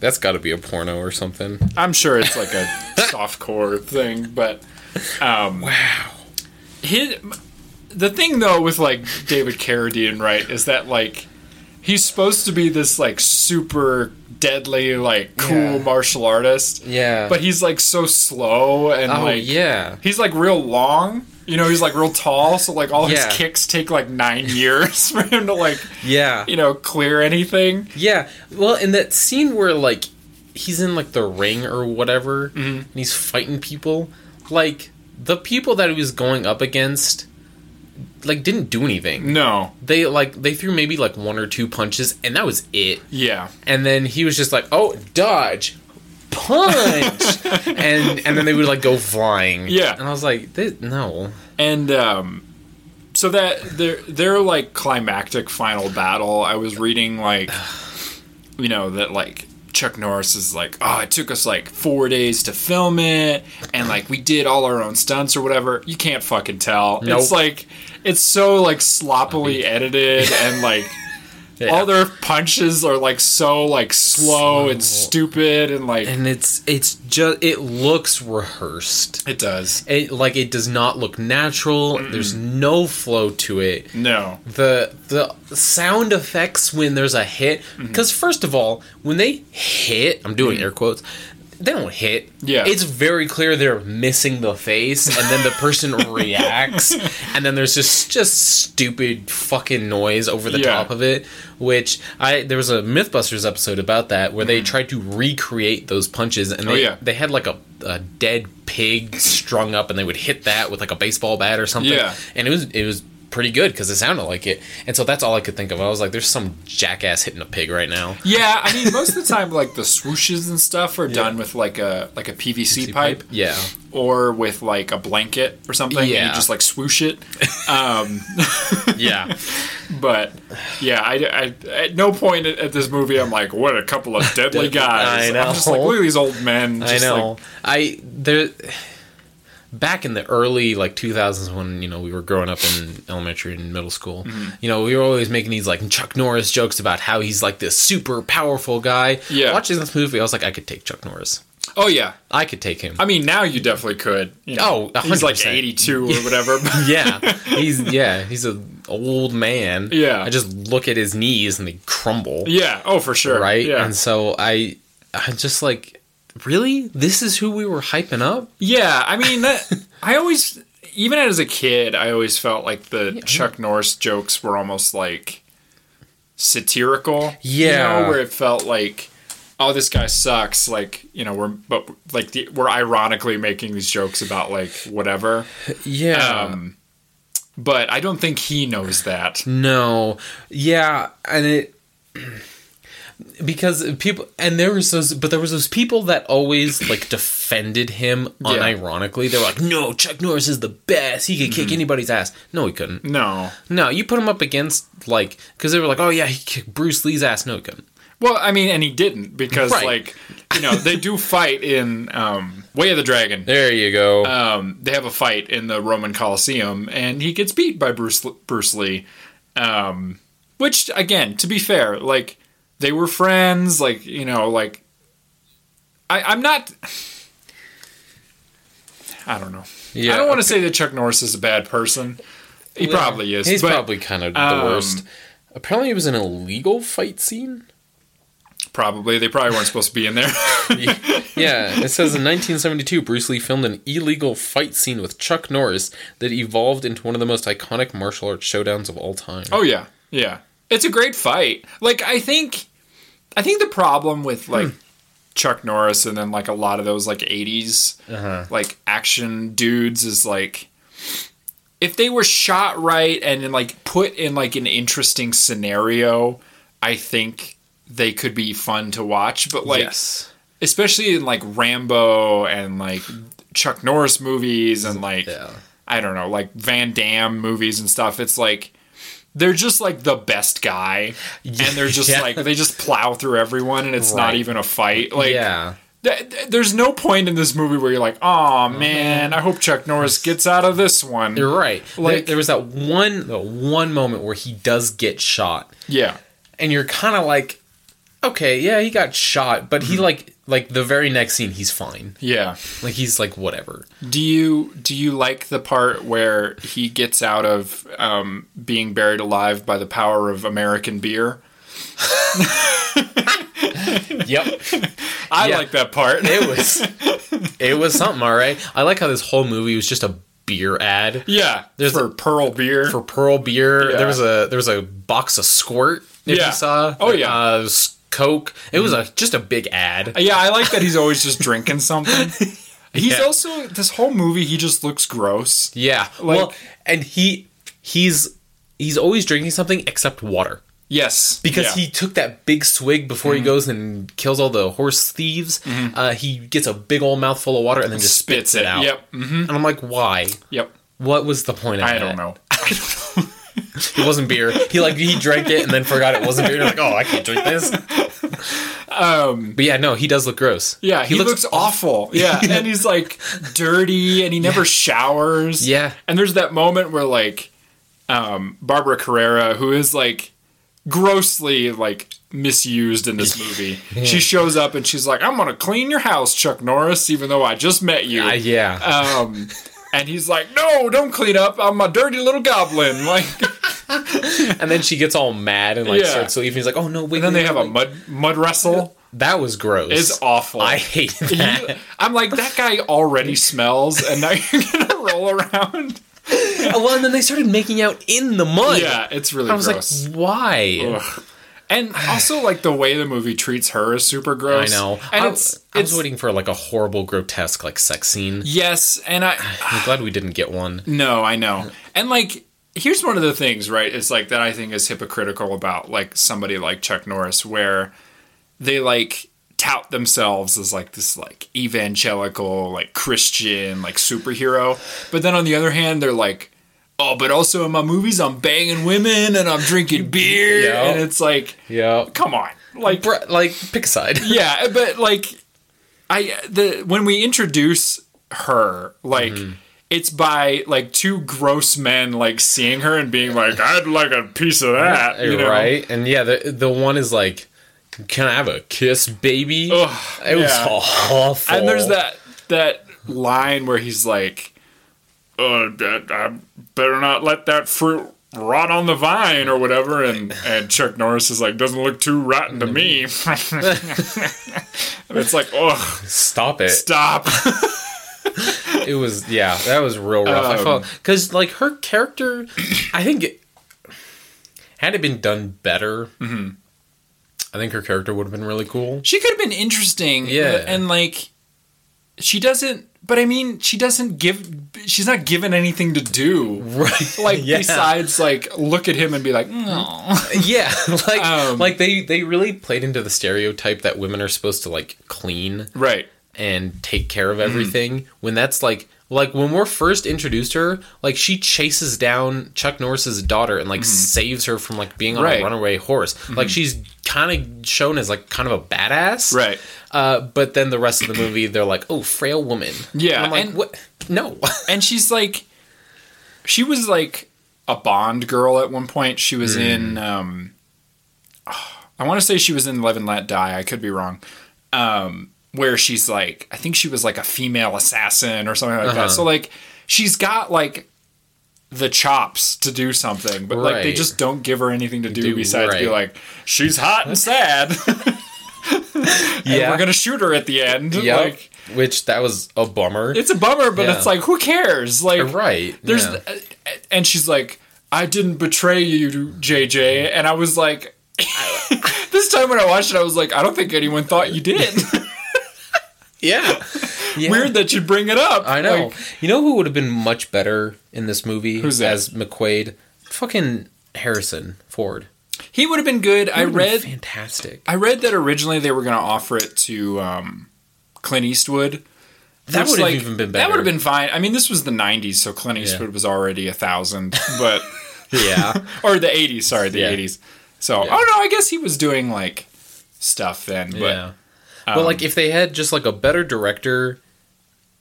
That's got to be a porno or something. I'm sure it's like a softcore thing, but um, Wow. his, the thing though with like David Carradine, right, is that like he's supposed to be this like super deadly, like cool Yeah. martial artist, Yeah. but he's like so slow and oh like yeah. he's like real long. You know, he's like real tall, so like all Yeah. his kicks take like nine years for him to like Yeah. you know clear anything. Yeah. Well, in that scene where like he's in like the ring or whatever mm-hmm. and he's fighting people, like the people that he was going up against like didn't do anything. No, They like they threw maybe like one or two punches and that was it. yeah, And then he was just like, "Oh, dodge." Punch, and and then they would like go flying. Yeah. and I was like, this, "No, And um, so that their their like climactic final battle, I was reading like, you know, that like Chuck Norris is like, oh, it took us like four days to film it, and like we did all our own stunts or whatever. You can't fucking tell. Nope. It's like it's so like sloppily edited and like. All their punches are like so like slow, and stupid and like and it's it's just it looks rehearsed. it does. It like it does not look natural. There's no flow to it. No. the the sound effects when there's a hit Mm-hmm. because first of all when they hit i'm doing air quotes they don't hit Yeah. it's very clear they're missing the face and then the person reacts and then there's just just stupid fucking noise over the Yeah. top of it which i there was a mythbusters episode about that where they tried to recreate those punches and they, Mm-hmm. Oh, yeah. they had like a, a dead pig strung up and they would hit that with like a baseball bat or something Yeah. and it was it was pretty good because it sounded like it. And so that's all I could think of. I was like, "There's some jackass hitting a pig right now." Yeah, I mean, most of the time, like the swooshes and stuff are done with like a like a PVC pipe, Yeah, or with like a blanket or something. and Yeah. you just like swoosh it. Um, yeah. but yeah, I, I at no point at, at this movie I'm like, what a couple of deadly guys. I know. I'm just like, look at these old men. I Just know. Like, I there back in the early like 2000s when you know we were growing up in elementary and middle school. Mm-hmm. You know, we were always making these like Chuck Norris jokes about how he's like this super powerful guy. Yeah. Watching this movie, I was like, I could take Chuck Norris. oh yeah. I could take him. I mean, now you definitely could. You know, Oh, he's like 82 or whatever. yeah, he's yeah, he's an old man. Yeah. I just look at his knees and they crumble. yeah. Oh, for sure. right? Yeah. And so I, I just like, really, this is who we were hyping up. Yeah, I mean that. I always, even as a kid, I always felt like the Chuck Norris jokes were almost like satirical. you Yeah. know, where it felt like, oh, this guy sucks. Like you know, we're but like the, we're ironically making these jokes about like whatever. Yeah. Um, but I don't think he knows that. No. Yeah, and it because people and there was those but there was those people that always like defended him Yeah. unironically. They were like, "No, Chuck Norris is the best. He could kick Mm-hmm. anybody's ass." No, he couldn't. No. No, you put him up against like cuz they were like, "Oh yeah, he kicked Bruce Lee's ass." No, he couldn't. Well, I mean, and he didn't because Right. like you know they do fight in um, Way of the Dragon. There you go. um, they have a fight in the Roman coliseum and he gets beat by Bruce Bruce Lee. Um, which, again, to be fair, like they were friends. Like you know, like I, I'm not. I don't know. Yeah, I don't want to say that Chuck Norris is a bad person. He probably is. He's but probably kind of the um, worst. Apparently, it was an illegal fight scene. probably they probably weren't supposed to be in there. Yeah, it says in 1972, Bruce Lee filmed an illegal fight scene with Chuck Norris that evolved into one of the most iconic martial arts showdowns of all time. Oh yeah, yeah. It's a great fight. Like I think, I think the problem with like Chuck Norris and then like a lot of those like '80s Uh-huh. like action dudes is like if they were shot right and then like put in like an interesting scenario, I think they could be fun to watch. But like yes. especially in like Rambo and like Chuck Norris movies and like Yeah. I don't know, like Van Damme movies and stuff. It's like they're just like the best guy, and they're just Yeah. like they just plow through everyone, and it's not even a fight. Like, yeah. th- th- there's no point in this movie where you're like, oh man, I hope Chuck Norris gets out of this one. You're right. Like- there, was that one, the one moment where he does get shot, Yeah, and you're kind of like, okay, yeah, he got shot, but Mm-hmm. he like, like the very next scene, he's fine. yeah. Like he's like whatever. Do you do you like the part where he gets out of um, being buried alive by the power of American beer? Yep. I Yeah. like that part. it was, it was something. All right. I like how this whole movie was just a beer ad. yeah, There's for Pearl beer. for Pearl beer. Yeah. There was a there was a box of Squirt. If Yeah. you saw. Oh, yeah. Uh, Coke. It was a just a big ad. Yeah, I like that he's always just drinking something. He's Yeah. also this whole movie. He just looks gross. Yeah. Like- well, and he he's he's always drinking something except water Yes, because yeah. Mm-hmm. he took that big swig before he goes and kills all the horse thieves. Uh, he gets a big old mouthful of water and then just spits, it out. Yep, hmm And I'm like, why? yep. What was the point of that? I that? don't know. It wasn't beer. He like he drank it and then forgot it wasn't beer. You're like, oh, I can't drink this. Um, But yeah, no, he does look gross. yeah, he, looks, awful. Yeah, and he's like dirty, and he never showers. Yeah. and there's that moment where like um, Barbara Carrera, who is like grossly like misused in this movie, she shows up and she's like, "I'm gonna clean your house, Chuck Norris," even though I just met you. Uh, yeah. Um, and he's like, "No, don't clean up. I'm a dirty little goblin." Like, And then she gets all mad and like Yeah. starts leaving. He's like, "Oh no, wait!" and then they have a mud mud wrestle. That was gross. It's awful. I hate that. He- I'm like, that guy already smells, and now you're gonna roll around. well, and then they started making out in the mud. Yeah, it's really I was gross. like, why? Ugh. And also, like the way the movie treats her is super gross. I know. and I, it's I was it's waiting for like a horrible, grotesque like sex scene. yes, and I I'm glad we didn't get one. no, I know, and like here's one of the things, right? It's like that I think is hypocritical about like somebody like Chuck Norris, where they like tout themselves as like this like evangelical like christian like superhero but then on the other hand they're like oh, but also in my movies, I'm banging women and I'm drinking beer, Yeah. and it's like, Yeah. come on, like, Br- like pick a side. yeah, but like, I the when we introduce her, like. Mm-hmm. It's by like two gross men like seeing her and being like, "I'd like a piece of that," you know? right? And yeah, the the one is like, "Can I have a kiss, baby?" Ugh, it was awful. And there's that that line where he's like, "Uh, I better not let that fruit rot on the vine or whatever." And and Chuck Norris is like, "Doesn't look too rotten to me." and it's like, oh, Stop it! stop. It was yeah, that was real rough. I Um, felt because like her character, I think it, had it been done better, Mm-hmm. I think her character would have been really cool. she could have been interesting. Yeah. and like, she doesn't. But I mean, she doesn't give. She's not given anything to do. Right? Like yeah. besides, like look at him and be like, no. yeah, like Um, like they they really played into the stereotype that women are supposed to like clean right. and take care of everything when that's like like when we're first introduced to her like she chases down chuck norris's daughter and like saves her from like being on Mm-hmm. Right. Mm-hmm. a runaway horse. Like she's kind of shown as like kind of a badass. Right. uh, but then the rest of the movie they're like oh frail woman. Yeah, and i'm like and- what? No. and she's like she was like a bond girl at one point. She was in um i want to say she was in live and let die. I could be wrong. Um where she's like i think she was like a female assassin or something like Uh-huh. that so like she's got like the chops to do something but like they just don't give her anything to do, Do- besides be like she's hot and sad Yeah. and we're gonna shoot her at the end Yep. like which that was a bummer it's a bummer but Yeah. it's like who cares like right there's yeah. and she's like i didn't betray you jj and i was like this time when i watched it i was like i don't think anyone thought you did yeah. Yeah. weird that you bring it up I know. Like, you know who would have been much better in this movie Who's that? as McQuade? Fucking Harrison Ford. he would have been good i He would've been read fantastic. i read that originally they were going to offer it to um, clint eastwood That would have like, even been that would have been fine i mean this was the 90s so clint eastwood was already a thousand but yeah. or the 80s sorry the Yeah. 80s so Yeah. oh no i guess he was doing like stuff then but yeah. but like if they had just like a better director,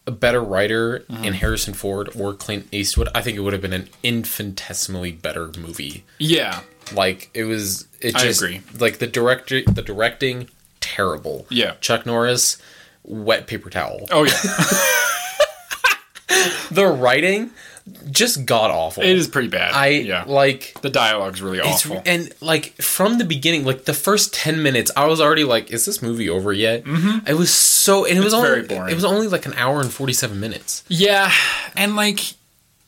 a better writer Mm-hmm. in Harrison Ford or Clint Eastwood, I think it would have been an infinitesimally better movie. yeah Like it was it I just agree. like the director the directing terrible. Yeah. Chuck Norris wet paper towel. oh yeah The writing just god awful. It is pretty bad. I yeah. like the dialogue's really awful. and like from the beginning, like the first ten minutes, I was already like, "Is this movie over yet?" Mm-hmm. It was so, and it was only very boring. it was only like an hour and forty seven minutes. yeah, and like,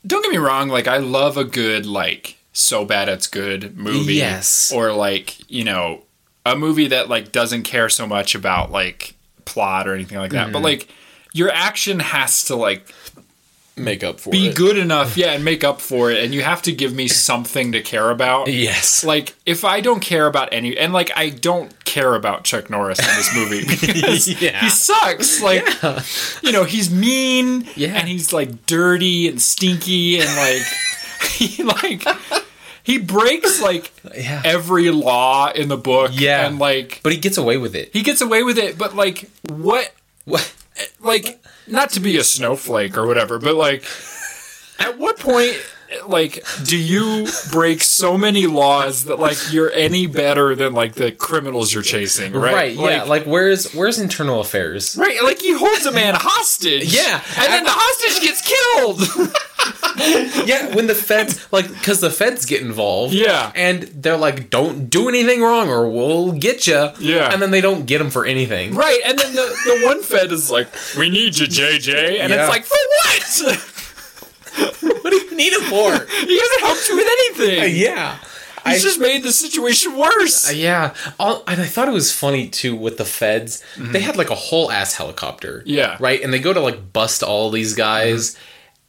don't get me wrong. Like, I love a good like so bad it's good movie. Yes. or like you know a movie that like doesn't care so much about like plot or anything like that. But Mm-hmm. like your action has to like Make up for it. be it. good enough, yeah, and make up for it. And you have to give me something to care about. Yes, Like if I don't care about any, and like I don't care about Chuck Norris in this movie because Yeah. he sucks. Like you know he's mean, Yeah. and he's like dirty and stinky, and like he like he breaks like yeah, every law in the book. Yeah. and like but he gets away with it. he gets away with it. But like what? What? Like not to be a snowflake or whatever, but like at what point? Like, do you break so many laws that like you're any better than like the criminals you're chasing, right? Right? yeah. Like where's where's internal affairs? Right, like he holds a man hostage. Yeah. and then the hostage gets killed. yeah, when the feds like because the feds get involved. Yeah. and they're like, "Don't do anything wrong, or we'll get you." Yeah. and then they don't get him for anything. right, and then the, the one Fed is like, "We need you, JJ," and Yeah. it's like, "For what? What do you need him for? he hasn't helped you with anything. Uh, yeah. He's just made the situation worse." Uh, yeah, all, and I thought it was funny too with the feds. Mm-hmm. They had like a whole ass helicopter. Yeah. right. And they go to like bust all these guys, mm-hmm.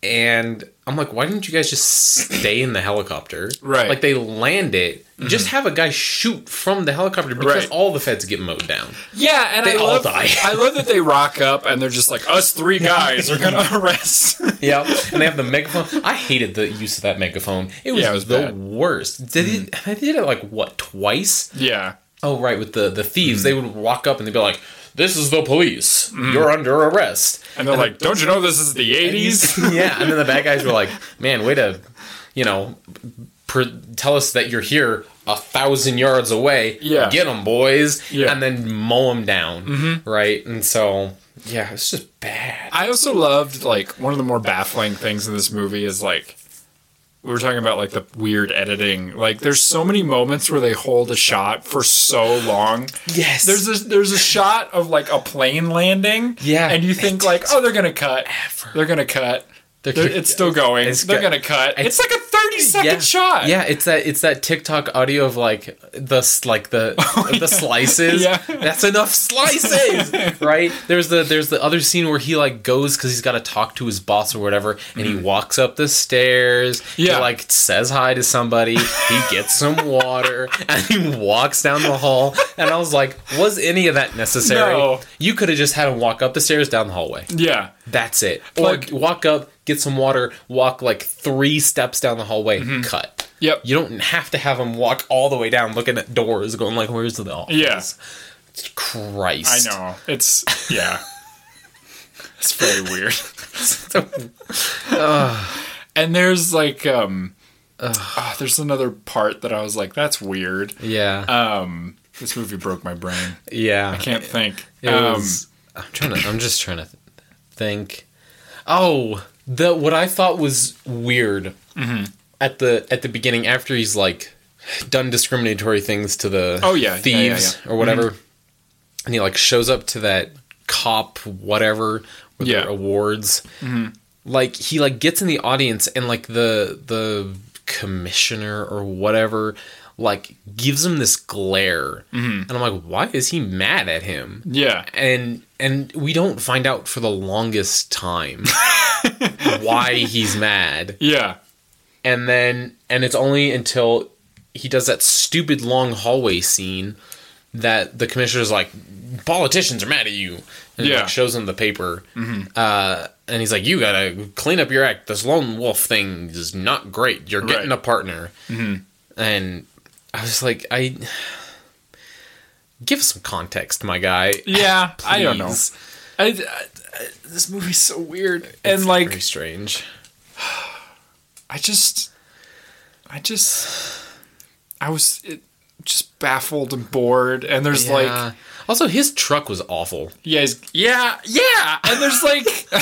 And I'm like, why didn't you guys just stay in the helicopter? Right. Like they land it, just have a guy shoot from the helicopter because Right. all the feds get mowed down. Yeah, and They I all love die. I love that they rock up and they're just like us three guys are gonna arrest. Yeah, and they have the megaphone. I hated the use of that megaphone. It was, Yeah, it was the bad. Mm-hmm. worst. Did it? I did it like what twice? yeah, Oh, right, with the the thieves, Mm. they would walk up and they'd be like, "This is the police. You're under arrest." and they're like, "Don't you know this is the '80s?" yeah, and then the bad guys were like, "Man, way to, you know, tell us that you're here a thousand yards away. Yeah. get them, boys, Yeah. and then mow them down, mm-hmm. right?" And so, yeah, it's just bad. I also loved like one of the more baffling things in this movie is like we were talking about like the weird editing. Like there's so many moments where they hold a shot for so long. Yes, There's a there's a shot of like a plane landing. Yeah. And you think like, oh, they're gonna cut. They're gonna cut. They're- it's still going. it's they're go- gonna cut. It's, it's- like a thirty second yeah. shot. Yeah, it's that it's that TikTok audio of like the like the oh, the slices. Yeah. That's enough slices, right? There's the there's the other scene where he like goes because he's got to talk to his boss or whatever, and he mm. walks up the stairs. Yeah. he like says hi to somebody. he gets some water, and he walks down the hall. And I was like, was any of that necessary? No. You could have just had him walk up the stairs, down the hallway. Yeah. That's it. Or Like- walk up, get some water, walk like three steps down the hallway, Mm-hmm. cut. Yep. You don't have to have them walk all the way down, looking at doors, going like, "Where's the office?" Yeah. Christ. I know. It's yeah. it's very weird. and there's like um ah, there's another part that I was like, that's weird. Yeah. Um this movie broke my brain. yeah. I can't think. It um was. I'm trying to. I'm just trying to th- think. Oh, the what I thought was weird Mm-hmm. At the at the beginning after he's like done discriminatory things to the Oh, yeah. Yeah, yeah, thieves yeah. Mm-hmm. or whatever, and he like shows up to that cop whatever with Yeah. their awards. Like he like gets in the audience and like the the commissioner or whatever like gives him this glare, and I'm like, why is he mad at him? yeah. and and we don't find out for the longest time why he's mad Yeah. And then and it's only until he does that stupid long hallway scene that the commissioner's like politicians are mad at you and Yeah. like shows him the paper uh, and he's like you gotta clean up your act this lone wolf thing is not great you're getting Right. a partner and i was like i give some context my guy Yeah. I don't know. I, I- I- this movie's so weird. It's and like very strange. I just I just I was it, just baffled and bored and there's like also his truck was awful. yeah, he's, yeah, yeah, and there's like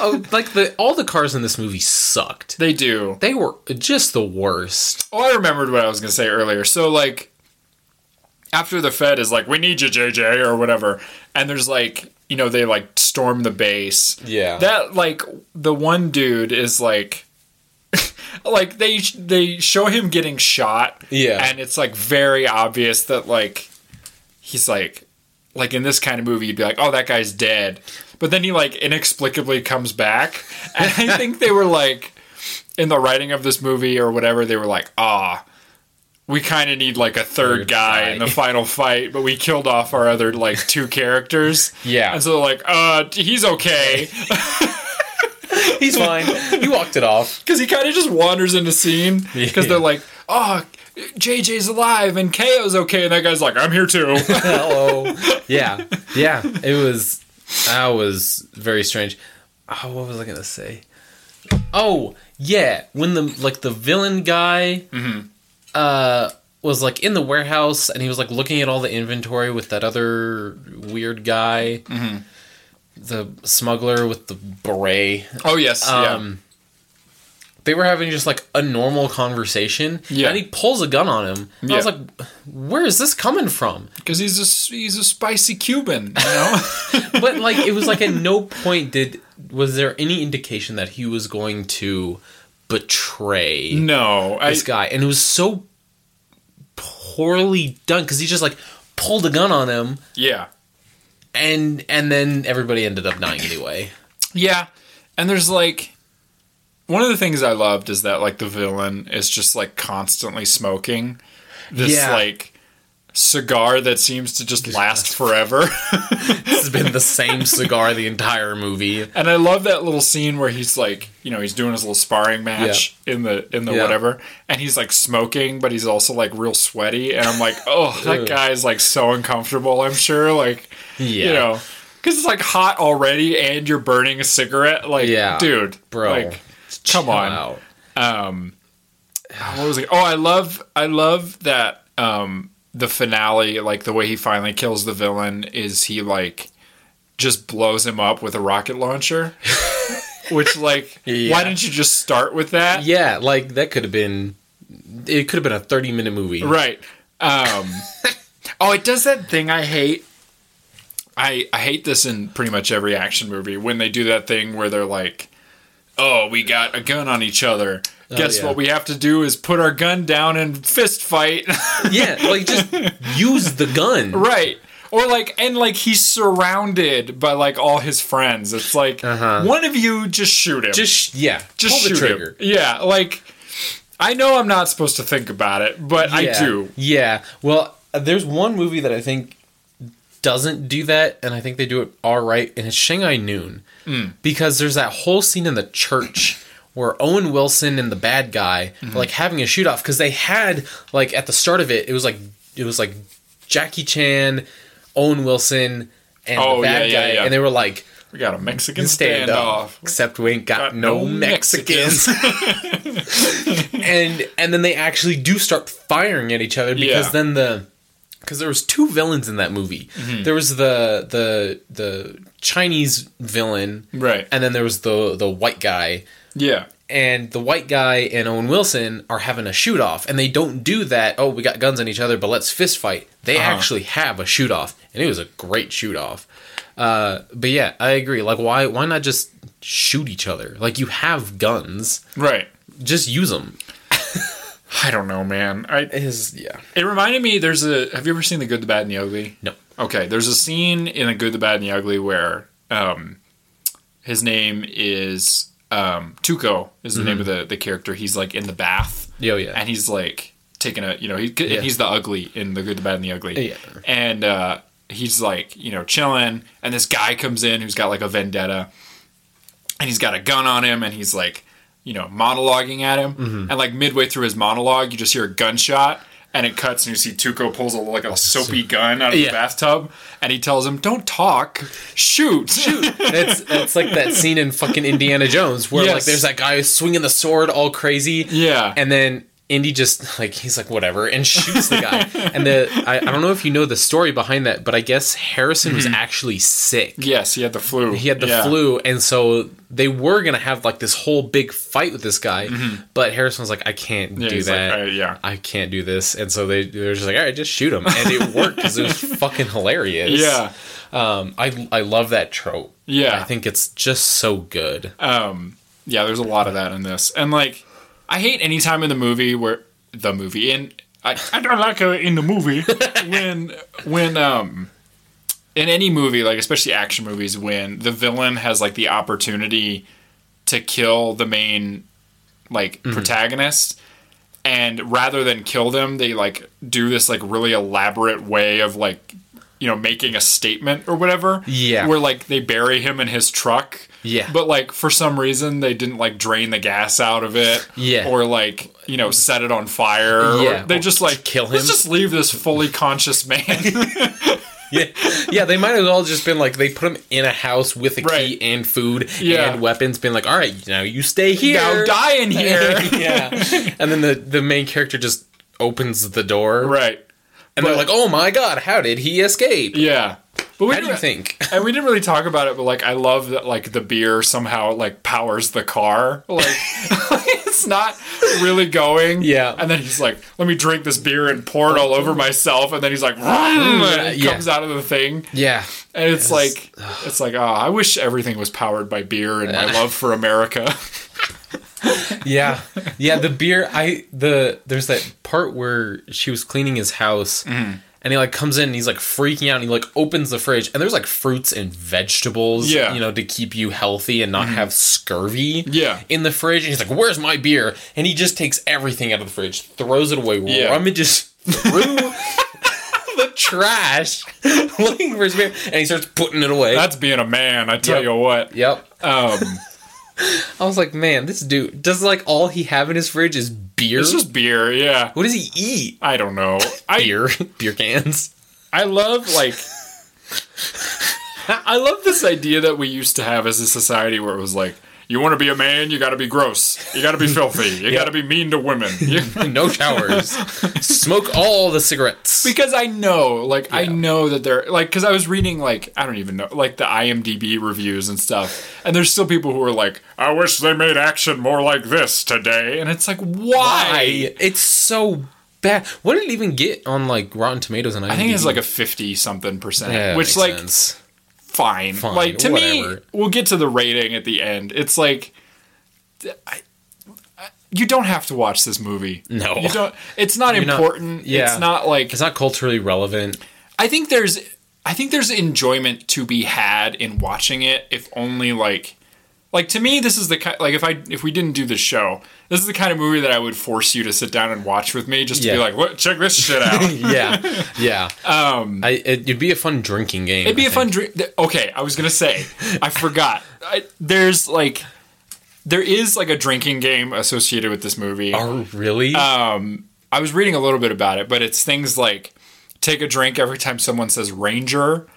oh, like the all the cars in this movie sucked. they do. They were just the worst. Oh, I remembered what I was gonna say earlier. So like after the Fed is like, we need you, JJ, or whatever, and there's like you know they like storm the base. Yeah. That like the one dude is like. Like they they show him getting shot Yeah. and it's like very obvious that like he's like like in this kind of movie you'd be like oh that guy's dead but then he like inexplicably comes back and i think they were like in the writing of this movie or whatever they were like ah we kind of need like a third Third guy guy. in the final fight but we killed off our other like two characters Yeah. and so they're like uh he's okay He's fine. he walked it off. because he kind of just wanders into scene because Yeah. they're like oh jj's alive and Kayo's okay and that guy's like i'm here too Hello. yeah. Yeah. It was that was very strange. Oh, what was I gonna say? Oh, yeah. When the like the villain guy uh was like in the warehouse and he was like looking at all the inventory with that other weird guy. The smuggler with the beret. oh yes yeah Um, they were having just like a normal conversation. Yeah. And he pulls a gun on him. And I was like, where is this coming from? because he's a he's a spicy Cuban, you know. But like, it was like at no point did was there any indication that he was going to betray no, I this guy, and it was so poorly done because he just like pulled a gun on him, yeah and and then everybody ended up dying anyway. yeah, and there's like one of the things I loved is that like the villain is just like constantly smoking this Yeah. like cigar that seems to just last forever. It's been the same cigar the entire movie. and I love that little scene where he's like, you know, he's doing his little sparring match in the in the Yeah. whatever, and he's like smoking, but he's also like real sweaty, and I'm like, oh, that guy's like so uncomfortable. I'm sure, like, Yeah. you know, because it's like hot already, and you're burning a cigarette. Like, Yeah. dude, Bro. like, come on. out. um what was it oh i love i love that um the finale like the way he finally kills the villain is he like just blows him up with a rocket launcher which like Yeah. why didn't you just start with that Yeah, like that could have been. It could have been a thirty-minute movie. right um oh it does that thing i hate i i hate this in pretty much every action movie when they do that thing where they're like oh we got a gun on each other guess Oh, yeah. what we have to do is put our gun down and fist fight Yeah, like just use the gun. right or like and like he's surrounded by like all his friends it's like Uh-huh. one of you just shoot him Just yeah, just pull the trigger. him yeah like i know i'm not supposed to think about it but i do Yeah. Well, there's one movie that I think doesn't do that, and I think they do it all right, and it's Shanghai Noon. Hmm. Because there's that whole scene in the church where Owen Wilson and the bad guy Mm-hmm. are like having a shoot off because they had like at the start of it, it was like it was like Jackie Chan, Owen Wilson, and Oh, the bad yeah, yeah, guy, yeah. and they were like we got a mexican stand standoff. Except we ain't got, Got no, no Mexicans. and and then they actually do start firing at each other because Yeah. then the because there was two villains in that movie. Mm-hmm. There was the the the Chinese villain, right and then there was the the white guy. yeah And the white guy and Owen Wilson are having a shoot off, and they don't do that. Oh, we got guns on each other, but let's fist fight. They Uh-huh. actually have a shoot off, and it was a great shoot off. Uh, but yeah, I agree. Like, why why not just shoot each other? Like, you have guns, right just use them. I don't know man i Is yeah. it reminded me there's a have you ever seen the good the bad and the ugly No. Okay, there's a scene in The Good, the Bad, and the Ugly where um, his name is um, Tuco is the name of the, the character. He's like in the bath, Yo, yeah. and he's like taking a you know he, Yeah. he's the ugly in The Good, the Bad, and the Ugly. Yeah. and uh, he's like you know chilling, and this guy comes in who's got like a vendetta, and he's got a gun on him, and he's like you know monologuing at him, Mm-hmm. and like midway through his monologue, you just hear a gunshot. And it cuts, and you see Tuco pulls a, like a soapy gun out of Yeah. the bathtub, and he tells him, "Don't talk, shoot, shoot." it's it's like that scene in fucking Indiana Jones where like there's that guy swinging the sword all crazy. Yeah. And then Indy just like he's like whatever and shoots the guy. and the I, I don't know if you know the story behind that, but I guess Harrison was actually sick. yes, he had the flu. He had the Mm-hmm. Yeah. flu, and so they were gonna have like this whole big fight with this guy. But Harrison was like, "I can't Mm-hmm. Yeah, do he's like, that. "Uh, yeah. I can't do this." And so they they were just like, "All right, just shoot him," and it worked because it was fucking hilarious. Yeah, Um, I I love that trope. Yeah. I think it's just so good. um, yeah. There's a lot of that in this, and like, I hate any time in the movie where the movie in I, I don't like it in the movie when when um in any movie like especially action movies when the villain has like the opportunity to kill the main like protagonist and rather than kill them they like do this like really elaborate way of like you know making a statement or whatever Yeah. where like they bury him in his truck Yeah. but like for some reason they didn't like drain the gas out of it Yeah. or like you know set it on fire Yeah. they just like Kill let's him. just leave this fully conscious man Yeah, yeah. They might as well just been like they put him in a house with a Right. key and food Yeah. and weapons. Been like, all right, now you stay here. now die in here yeah. And then the the main character just opens the door, right and they're like, oh my god, how did he escape? yeah but we How do you didn't- think? and we didn't really talk about it but like i love that like the beer somehow like powers the car like it's not really going Yeah. and then he's like let me drink this beer and pour it all over myself and then he's like mm, and it Yeah. comes out of the thing Yeah, And it's like it's like oh, I wish everything was powered by beer and my love for America. yeah, yeah. The beer. I the there's that part where she was cleaning his house, Mm-hmm. and he like comes in and he's like freaking out and he like opens the fridge and there's like fruits and vegetables Yeah. You know to keep you healthy and not have scurvy Yeah. in the fridge and he's like where's my beer and he just takes everything out of the fridge throws it away Yeah. rummages through the trash looking for his beer and he starts putting it away That's being a man, I tell Yep. you what. yep Um, I was like man this dude does like all he have in his fridge is beer it's just beer, yeah. what does he eat I don't know. I beer beer cans I love like I love this idea that we used to have as a society where it was like you want to be a man, you got to be gross. You got to be filthy. You got to be mean to women. No showers. Smoke all the cigarettes. because I know, like, I know that they're like, because I was reading, like, I don't even know, like the IMDb reviews and stuff, and there's still people who are like, I wish they made action more like this today, and it's like, why? Why? It's so bad. What did it even get on like Rotten Tomatoes and I think it's like a fifty something percent, yeah, which makes like sense. Fine. Fine, Like to me, we'll get to the rating at the end. It's like I, I- you don't have to watch this movie. No. you don't. It's not You're not- important. yeah. it's not like It's not culturally relevant. I think there's I think there's enjoyment to be had in watching it if only like like to me this is the kind like if I if we didn't do this show this is the kind of movie that I would force you to sit down and watch with me just to be like what check this shit out Yeah, yeah. um I, it, it'd be a fun drinking game. it'd be I a fun drink okay I was gonna say I forgot I, there's like there is like a drinking game associated with this movie Oh, really? um, I was reading a little bit about it, but it's things like take a drink every time someone says Ranger,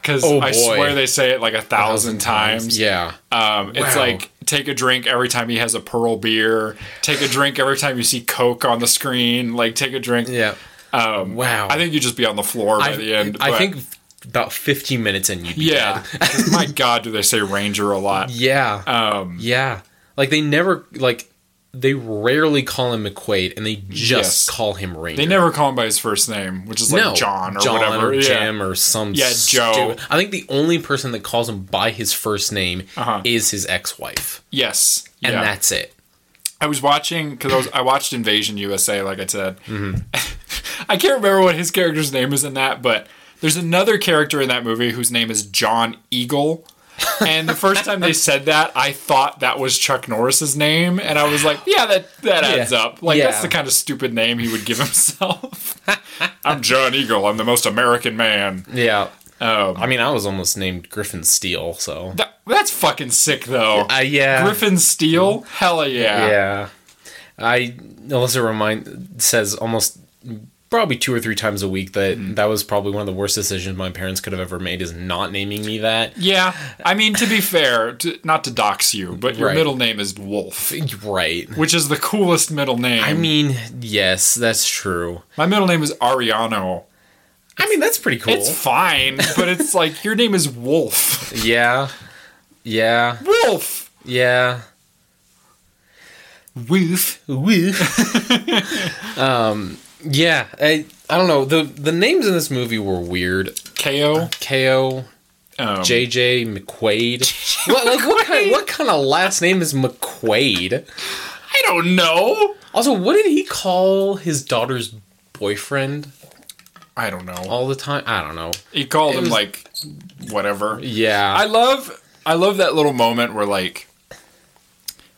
because Oh, I boy. swear they say it like a thousand, times. Yeah. Um, it's Wow. like take a drink every time he has a Pearl beer. Take a drink every time you see Coke on the screen. Like take a drink. Yeah. Um, Wow. I think you'd just be on the floor by I, the end. I but- think about 15 minutes in you'd be Yeah. dead. 'Cause my God, do they say Ranger a lot? Yeah. Um, yeah. Like they never like they rarely call him McQuade and they just Yes. call him Ranger. they never call him by his first name, which is like no, John or whatever. or yeah. Jim or some Yeah, Joe. stupid- I think the only person that calls him by his first name Uh-huh. is his ex-wife, Yes. and yeah. that's it. I was watching because I was I watched Invasion USA, like I said. Mm-hmm. I can't remember what his character's name is in that, but there's another character in that movie whose name is John Eagle. And the first time they said that, I thought that was Chuck Norris's name, and I was like, "Yeah, that that adds Yeah. up. Like that's the kind of stupid name he would give himself." I'm John Eagle. I'm the most American man. Yeah. Um, I mean, I was almost named Griffin Steele, so that, that's fucking sick, though. uh, yeah, Griffin Steele, hell yeah. yeah. I Alyssa remind says almost probably two or three times a week that Mm-hmm. that was probably one of the worst decisions my parents could have ever made is not naming me that. Yeah, I mean to be fair, to, not to dox you, but your Right. middle name is Wolf, Right. which is the coolest middle name. I mean, yes, that's true. my middle name is Ariano. I mean, that's pretty cool. It's fine, but it's like your name is Wolf. yeah. Yeah. Wolf. Yeah. Wolf. um yeah, I I don't know. The the names in this movie were weird. Kayo. Kayo, Um, JJ McQuade. what like what kind what kind of last name is McQuade? I don't know. Also, what did he call his daughter's boyfriend I don't know. all the time? I don't know. He called It him was- like whatever. Yeah. I love I love that little moment where like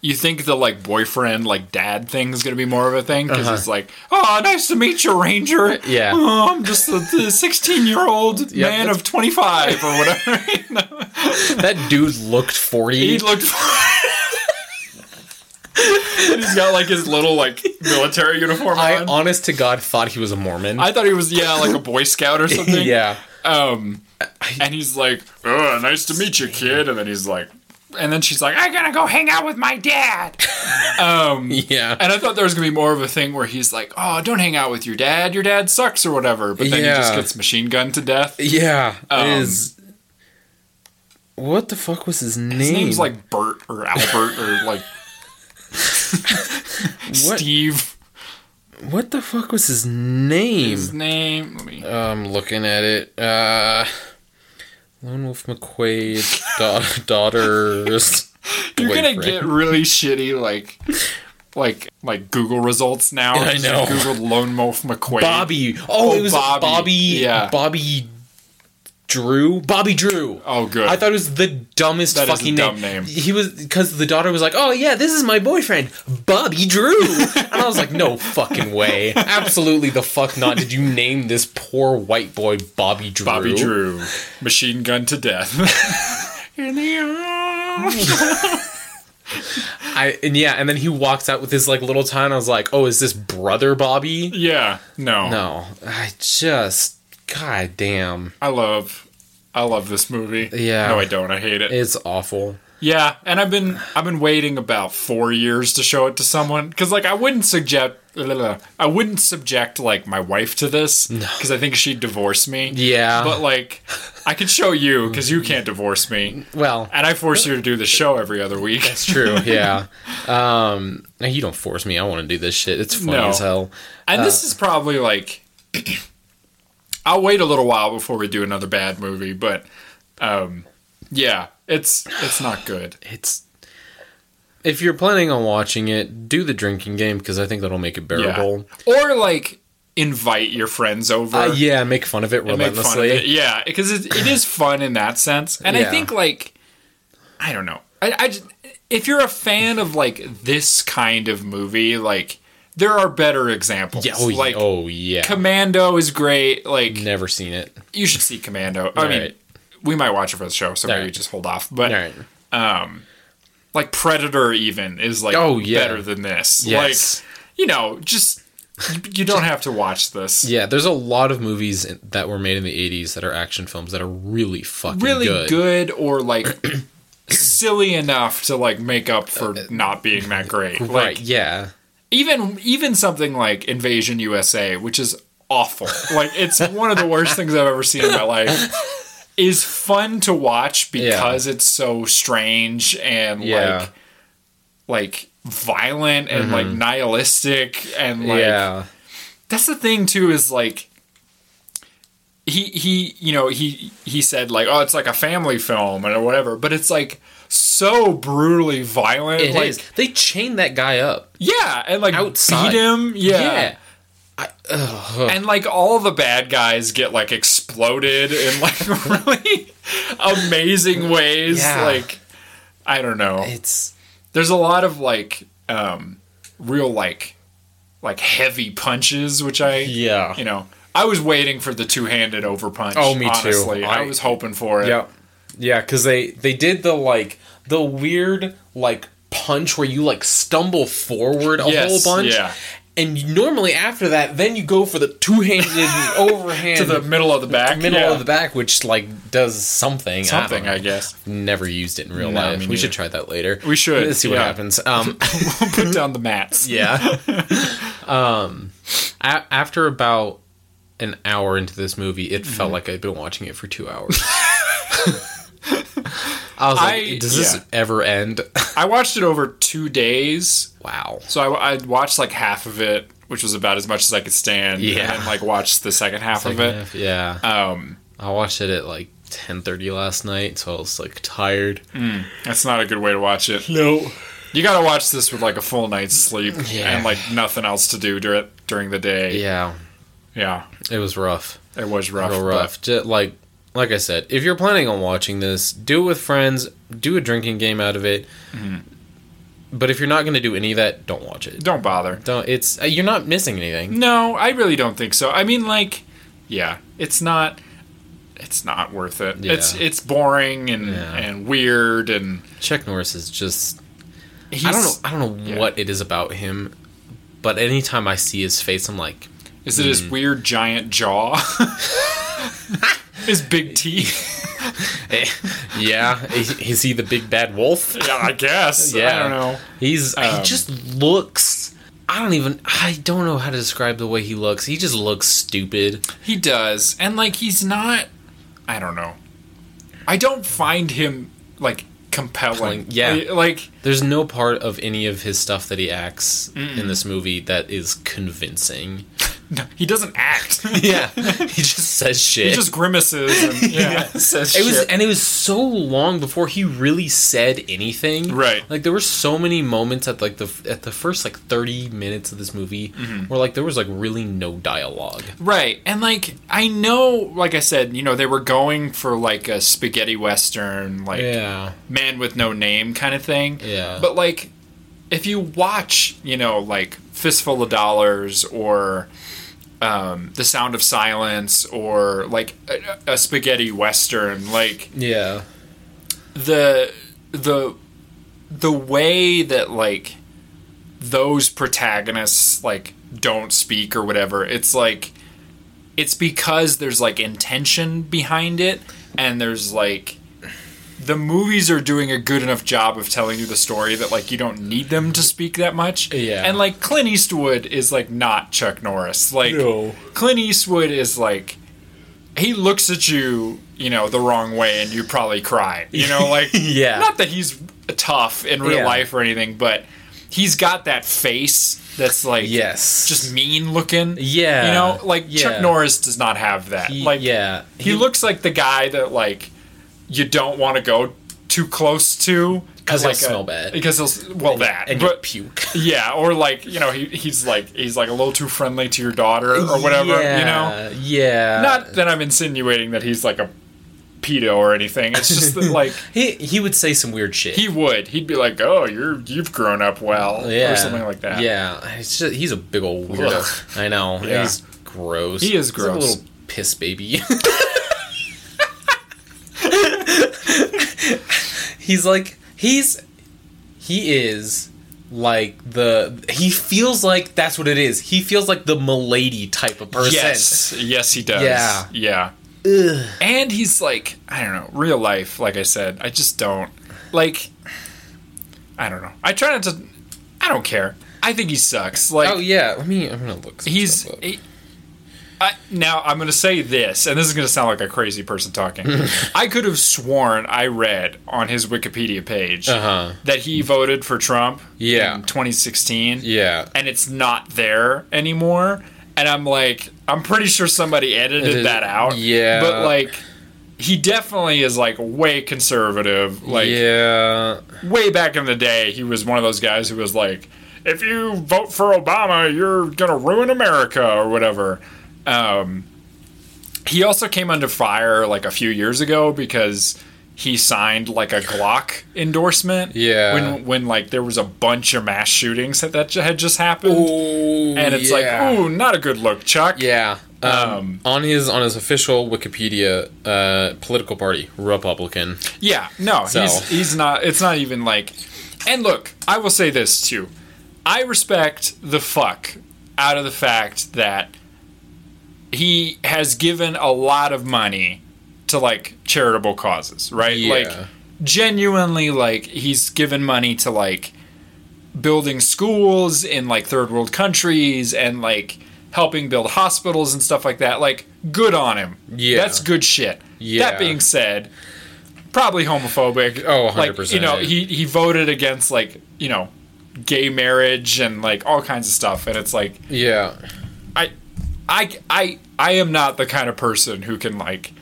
you think the like boyfriend like dad thing is gonna be more of a thing because Uh-huh. it's like oh nice to meet you Ranger Yeah. oh, I'm just the sixteen year old Yeah, man of twenty five or whatever you know? that dude looked 40. he looked and he's got like his little like military uniform on. I on. honest to God thought he was a Mormon. I thought he was yeah like a boy scout or something yeah. Um, and he's like, "Oh, nice to meet you, kid." And then he's like, and then she's like, "I gotta go hang out with my dad." um, Yeah. and I thought there was gonna be more of a thing where he's like, "Oh, don't hang out with your dad. Your dad sucks or whatever." But then he just gets machine gunned to death. Yeah. Um, is. What the fuck was his name? His name's like Bert or Albert or like? Steve. What the fuck was his name? His name. Let me. I'm looking at it. Uh, Lone Wolf McQuade, da- daughters. You're gonna boyfriend. get really shitty like like like Google results now. I know. Googled Lone Wolf McQuade. Bobby. Oh, Oh, it was Bobby. Bobby. Yeah. Bobby Drew. Bobby Drew. Oh, good. I thought it was the dumbest That fucking dumb name. He was because the daughter was like, "Oh yeah, this is my boyfriend, Bobby Drew," and I was like, "No fucking way, absolutely the fuck not." Did you name this poor white boy Bobby Drew? Bobby Drew, machine gun to death. In the. I and yeah, and then he walks out with his like little tie, and I was like, "Oh, is this brother Bobby?" Yeah, no, No, I just, god damn, I love, I love this movie. Yeah. no, I don't. I hate it. it's awful. Yeah, and I've been I've been waiting about four years to show it to someone because like I wouldn't subject I wouldn't subject like my wife to this because I think she'd divorce me. Yeah. but like I could show you because you can't divorce me, Well, and I force you to do the show every other week. That's true, yeah. Um, you don't force me. I want to do this shit. It's funny No. as hell. And Uh, this is probably like I'll wait a little while before we do another bad movie, but um, yeah, it's it's not good. It's if you're planning on watching it, do the drinking game because I think that'll make it Yeah. bearable. Or like invite your friends over. Uh, yeah, make fun of it fun of relentlessly. it. Yeah, because it, it is fun in that sense. And I think like I don't know. I, I just, if you're a fan of like this kind of movie, like there are better examples. Yeah, oh, like oh yeah. Commando is great. Like Never seen it. you should see Commando. I mean, right. we might watch it for the show, so All maybe right. just hold off. But right. um, like Predator, even is like Oh, yeah. better than this. Yes. Like you know, just you, you don't have to watch this. Yeah, there's a lot of movies that were made in the 80s that are action films that are really fucking really good. good, or like silly enough to like make up for not being that great. Like Right, yeah. Even even something like Invasion USA, which is awful. Like it's one of the worst things I've ever seen in my life. Is fun to watch because it's so strange and Yeah. like like violent and like mm-hmm. nihilistic and like yeah. that's the thing too is like he he you know he he said like oh it's like a family film or whatever but it's like so brutally violent It like is. They chained that guy up. yeah and like Outside. beat him yeah, Yeah. I, and like all the bad guys get like exploded in like really amazing ways Yeah. like i don't know It's there's a lot of like um real like like heavy punches which i yeah. you know, I was waiting for the two-handed overpunch. Oh, me too. honestly. I, I- was hoping for it. Yeah, yeah, because they they did the like the weird like punch where you like stumble forward a Yes, whole bunch. yeah. And normally after that, then you go for the two-handed overhand To the middle of the back. middle yeah. of the back, which like does something. Something, I, I, guess. Never used it in real No, life. We should try that later. We should, Let's see what happens. Um, we'll Put down the mats. yeah. um, a- after about an hour into this movie, it felt Mm-hmm. like I'd been watching it for two hours. I was like, I- does this yeah. ever end? I watched it over two days. wow. So I, I watched like half of it, which was about as much as I could stand. Yeah. And like watched the second half of it. Yeah. Um, I watched it at like 10:30 last night, so I was like tired. that's not a good way to watch it. No. You gotta watch this with like a full night's sleep Yeah. and like nothing else to do dur- during the day. Yeah, Yeah. it was rough. It was rough. Real rough. Ju- like like I said, if you're planning on watching this, do it with friends. Do a drinking game out of it. Mm-hmm. But if you're not going to do any of that, don't watch it. Don't bother. Don't. It's uh, you're not missing anything. No, I really don't think so. I mean, like, yeah, it's not. It's not worth it. Yeah. It's it's boring and Yeah. and weird and Chuck Norris is just. he's, I don't know. I don't know yeah. what it is about him, but anytime I see his face, I'm like, Is it Mm. his weird giant jaw? his big teeth? eh, yeah, is, is he the big bad wolf? Yeah, I guess. Yeah. I don't know. He's Um, he just looks. I don't even. I don't know how to describe the way he looks. He just looks stupid. He does, and like he's not. I don't know. I don't find him like compelling. Yeah. Like There's no part of any of his stuff that he acts in this movie that is convincing. He doesn't act. yeah, he just says shit. he just grimaces and yeah, says it was and it was so long before he really said anything Right. like there were so many moments at like the at the first like 30 minutes of this movie Mm-hmm. where like there was like really no dialogue Right. And like I know like I said, you know, they were going for like a spaghetti western like yeah man with no name kind of thing. Yeah. But like if you watch, you know, like Fistful of Dollars or um, The Sound of Silence or like a, a spaghetti western, like yeah. the the the way that like those protagonists like don't speak or whatever it's like it's because there's like intention behind it and there's like the movies are doing a good enough job of telling you the story that like you don't need them to speak that much Yeah. and like clint eastwood is like not chuck norris like No. clint eastwood is like he looks at you, you know, the wrong way and you probably cry. You know, like Yeah. not that he's tough in real Yeah. life or anything, but he's got that face that's like yes just mean looking. Yeah. You know, like Yeah. Chuck Norris does not have that. He- like yeah he, looks like the guy that like you don't want to go too close to because like smell bad. Because he'll well that and but puke yeah, or like you know he, he's like he's like a little too friendly to your daughter or whatever. You know, yeah, yeah not that I'm insinuating that he's like a pedo or anything. It's just that like he he would say some weird shit he would. He'd be like, "Oh, you're you've grown up well," yeah or something like that. yeah it's just, he's a big old weirdo Ugh. i know Yeah. he's gross He is He's like a gross. little piss baby he's like he's he is like the he feels like that's what it is he feels like the milady type of person Yes, yes, he does. Yeah. yeah. And he's like, I don't know, real life. Like I said, I just don't like. I don't know. I try not to. I don't care. I think he sucks. Like oh yeah let me i'm gonna look he's he, I, now i'm going to say this and this is going to sound like a crazy person talking i could have sworn i read on his wikipedia page Uh-huh. that he voted for trump Yeah. in 2016 yeah and it's not there anymore and i'm like i'm pretty sure somebody edited Edited- that out yeah. but like he definitely is like way conservative like yeah way back in the day, he was one of those guys who was like, if you vote for Obama, you're going to ruin America or whatever. Um, he also came under fire like a few years ago because he signed like a Glock endorsement. Yeah. When, when like there was a bunch of mass shootings that, that had just happened. and it's like, ooh, not a good look, Chuck. Yeah. Um, Um, on his on his official Wikipedia, uh, political party Republican. Yeah, no, So- he's he's not. It's not even like. And look, I will say this too. I respect the fuck out of the fact that he has given a lot of money to like charitable causes, right? Yeah. Like genuinely like he's given money to like building schools in like third world countries and like helping build hospitals and stuff like that. Like good on him. Yeah. That's good shit. Yeah. That being said, probably homophobic. Oh, like 100%. you know, he he voted against like, you know, gay marriage and like all kinds of stuff and it's like Yeah. I I I I am not the kind of person who can like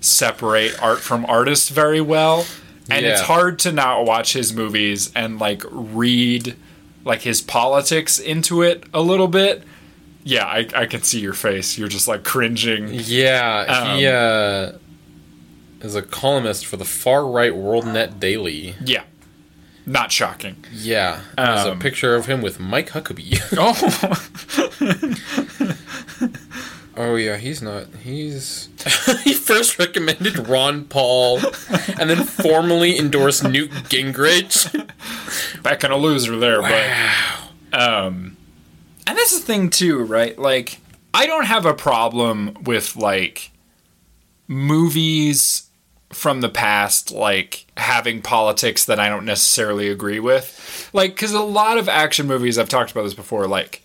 separate art from artist very well. And it's hard to not watch his movies and like read like his politics into it a little bit. Yeah, I, I can see your face. You're just like cringing. Yeah. he Um, uh, is a columnist for the far right World Net Daily. Yeah. Not shocking. Yeah. There's a Um, picture of him with Mike Huckabee. Oh, oh yeah, he's not. He's he first recommended Ron Paul, and then formally endorsed Newt Gingrich. back in a loser there, but um and that's the thing too, right? Like I don't have a problem with like movies from the past like having politics that I don't necessarily agree with. Like cuz a lot of action movies I've talked about this before like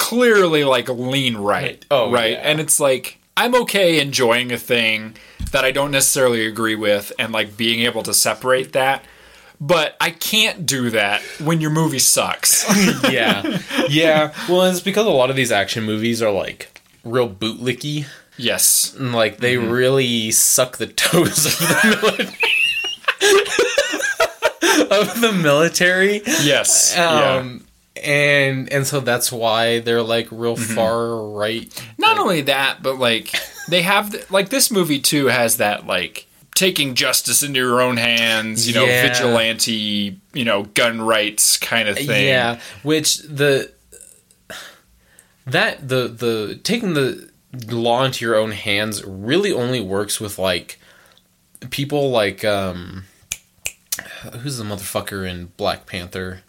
clearly like lean right. Oh, right. yeah. And it's like I'm okay enjoying a thing that I don't necessarily agree with and like being able to separate that. but I can't do that when your movie sucks. yeah, yeah. Well, it's because a lot of these action movies are like real bootlicky. yes. And, like they mm-hmm. really suck the toes of the military. of the military. Yes. yeah. Um, And and so that's why they're like real far right. Not only that, but like they have th- like this movie too has that like taking justice into your own hands, you know, Yeah. vigilante, you know, gun rights kind of thing. Yeah, which the that the the taking the law into your own hands really only works with like people like um who's the motherfucker in Black Panther?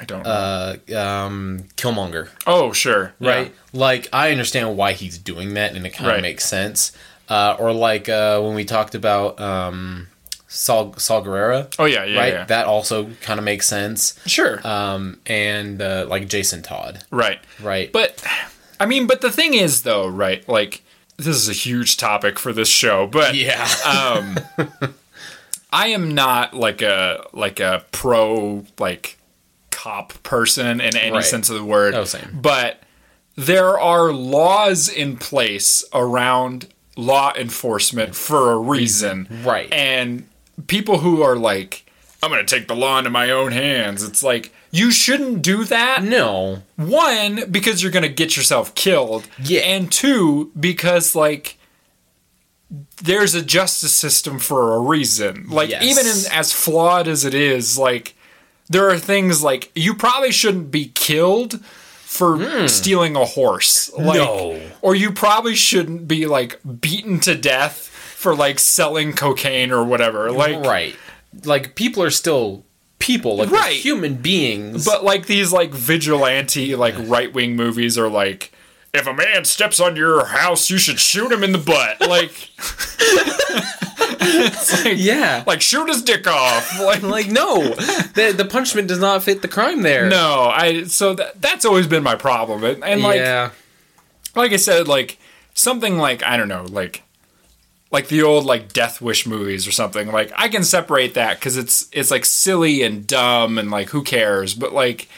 I don't know. Uh um Killmonger. oh, sure. right? Like I understand why he's doing that, and it kind of Right. makes sense. Uh, or like uh, when we talked about um, Saul Saul Guerrera, Oh yeah, yeah, right? yeah. That also kind of makes sense. sure. Um, and uh, like Jason Todd, right. right? But I mean, but the thing is though, right? Like this is a huge topic for this show, but yeah, um I am not like a like a pro like cop person in any Right. sense of the word. Oh, same. But there are laws in place around law enforcement for a reason. Right. And people who are like I'm going to take the law into my own hands. It's like you shouldn't do that. no, One, because you're going to get yourself killed. Yeah. And two, because like there's a justice system for a reason. Like Yes. even in, as flawed as it is, like there are things like you probably shouldn't be killed for hmm. stealing a horse. Like. No. or you probably shouldn't be like beaten to death for like selling cocaine or whatever. Like right? Like people are still people, like Right. human beings. But like these like vigilante like right wing movies are like if a man steps on your house, you should shoot him in the butt. Like, like, yeah, like shoot his dick off. Like, like no, the the punishment does not fit the crime there. no, I. So that that's always been my problem. And, and like, yeah, like I said, like something like I don't know, like like the old like Death Wish movies or something. Like I can separate that because it's it's like silly and dumb and like who cares. But like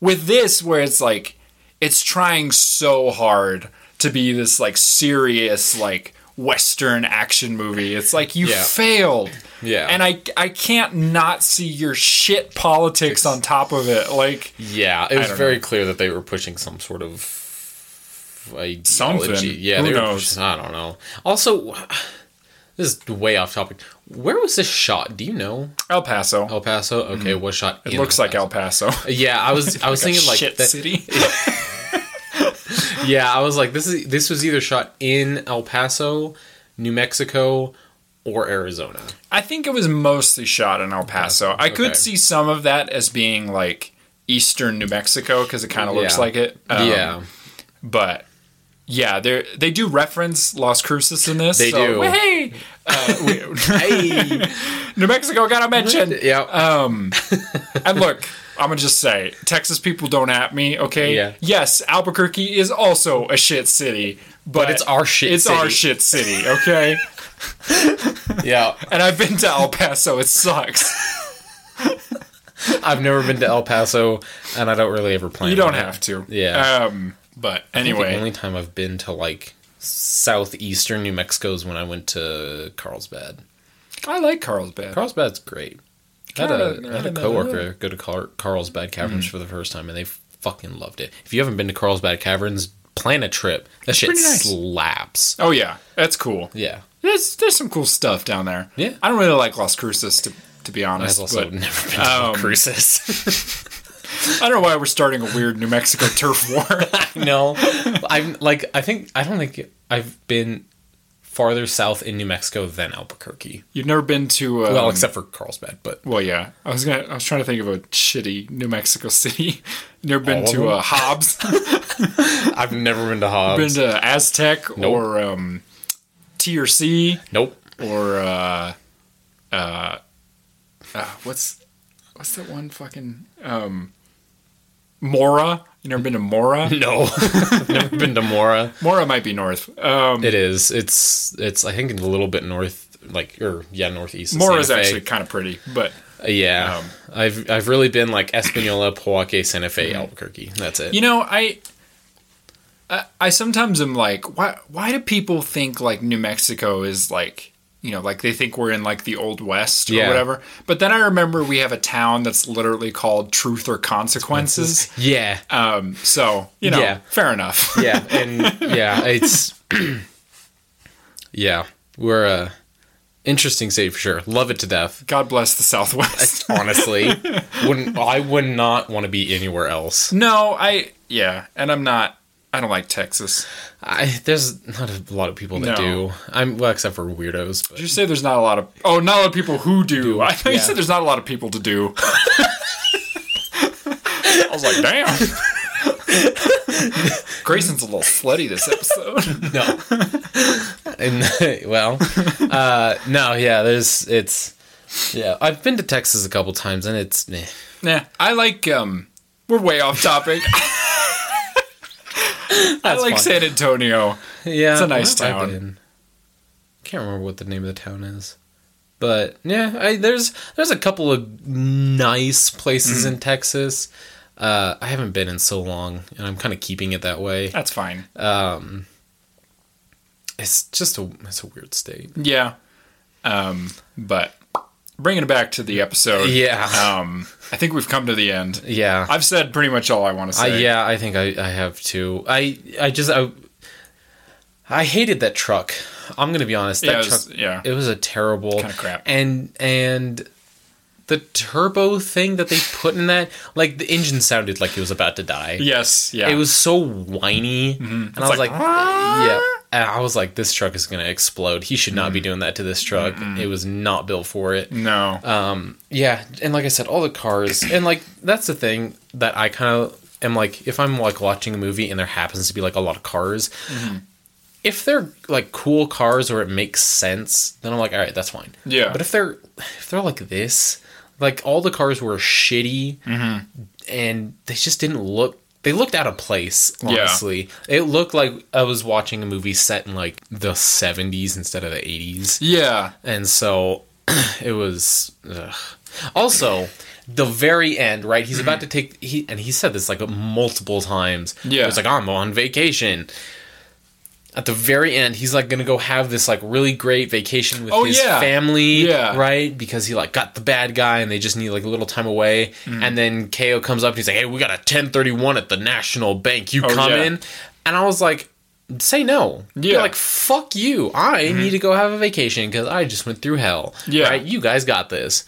with this, where it's like it's trying so hard to be this like serious like western action movie. It's like you Yeah. failed. Yeah. And I I can't not see your shit politics on top of it. Like yeah. It was very know. clear that they were pushing some sort of ideology. Something. Yeah, Who they were knows? pushing- I don't know. Also, this is way off topic. Where was this shot? Do you know? El Paso. El Paso. Okay, what shot. it looks like El Paso. Yeah, I was. I was Like thinking like shit that- city. Yeah, I was like, this is this was either shot in El Paso, New Mexico, or Arizona. I think it was mostly shot in El Paso. I could Okay. see some of that as being like eastern New Mexico because it kind of looks Yeah. like it. Um, yeah, but yeah, they they do reference Las Cruces in this. They so, do. Hey, uh, we, hey, New Mexico got to mention. yeah, Um, and look, I'm gonna just say, Texas people don't at me, okay? Yeah. Yes, Albuquerque is also a shit city, but, it's our shit It's city. our shit city, okay? yeah. and I've been to El Paso. It sucks. I've never been to El Paso, and I don't really ever plan. To You don't have to. Yeah. Um, but anyway, the only time I've been to like southeastern New Mexico is when I went to Carlsbad. I like Carlsbad. Carlsbad's great. I had a, I had a coworker go to Car- Carlsbad Caverns Mm-hmm. for the first time, and they fucking loved it. If you haven't been to Carlsbad Caverns, plan a trip. That shit nice. slaps. oh yeah, that's cool. Yeah, There's there's some cool stuff down there. Yeah. I don't really like Las Cruces to to be honest. I've also but never been to um, cruises. I don't know why we're starting a weird New Mexico turf war. no, I'm like I think I don't think I've been farther south in New Mexico than Albuquerque. You've never been to um, well, except for Carlsbad, but well, yeah. I was gonna. I was trying to think of a shitty New Mexico city. Never been All to uh, Hobbs. I've never been to Hobbs. been to Aztec Nope. or um, T or C nope. or uh, uh, uh, what's what's that one fucking um, Mora? You never been to Mora? No, never been to Mora. Mora might be north. Um, It is. It's. It's. I think a little bit north, like or yeah, northeast. Mora is actually kind of pretty, but Yeah, Um, I've I've really been like Espanola, Pojoaque, Santa Fe, Albuquerque. That's it. You know, I, I I sometimes am like, why why do people think like New Mexico is like you know like they think we're in like the old west or Yeah. whatever? But then I remember we have a town that's literally called Truth or Consequences. yeah, Um, so you know, Yeah. fair enough. yeah, and yeah, it's yeah, we're a interesting state for sure. Love it to death. God bless the Southwest. Honestly, wouldn't I would not want to be anywhere else. no, I yeah, and I'm not. I don't like Texas. I, there's not a lot of people that No. do. I'm well, except for weirdos. But Did you say there's not a lot of? Oh, not a lot of people who do. I thought you said there's not a lot of people to do. I was like, damn. Grayson's a little slutty this episode. no. and well, uh, no, yeah. There's it's yeah. I've been to Texas a couple times, and it's meh. nah, I like. Um, we're way off topic. I like fine. San Antonio. Yeah, It's a nice where have I town. Can't remember what the name of the town is, but yeah, I, there's there's a couple of nice places Mm-hmm. in Texas. Uh, I haven't been in so long, and I'm kind of keeping it that way. That's fine. Um, it's just a it's a weird state. Yeah. Um, but bringing it back to the episode. Yeah. Um, I think we've come to the end. Yeah, I've said pretty much all I want to I, say. yeah, I think I, I have too. I I just I, I hated that truck. I'm gonna be honest. That Yeah, it was- truck, yeah. it was a terrible Kinda crap. And and the turbo thing that they put in that, like the engine sounded like it was about to die. Yes. Yeah. It was so whiny, and I was like, like, yeah. And I was like, this truck is gonna explode. He should not be mm. doing that to this truck. It was not built for it. No. Um, yeah, and like I said, all the cars, and like that's the thing that I kind of am like, if I'm like watching a movie and there happens to be like a lot of cars, mm-hmm. if they're like cool cars or it makes sense, then I'm like, all right, that's fine. Yeah. But if they're if they're like this, like all the cars were shitty, mm-hmm. and they just didn't look. They looked out of place, Yeah. honestly. It looked like I was watching a movie set in like the 70s instead of the 80s yeah. and so it was ugh. also the very end right he's about to take he and he said this like multiple times Yeah. it's like i'm on vacation at the very end he's like gonna go have this like really great vacation with Oh, his yeah. family Yeah. right because he like got the bad guy and they just need like a little time away Mm. and then Kayo comes up and he's like hey we got a 1031 at the national bank you Oh, come yeah. in and i was like say no Yeah. Mm-hmm. like fuck you i need to go have a vacation because i just went through hell Yeah. right you guys got this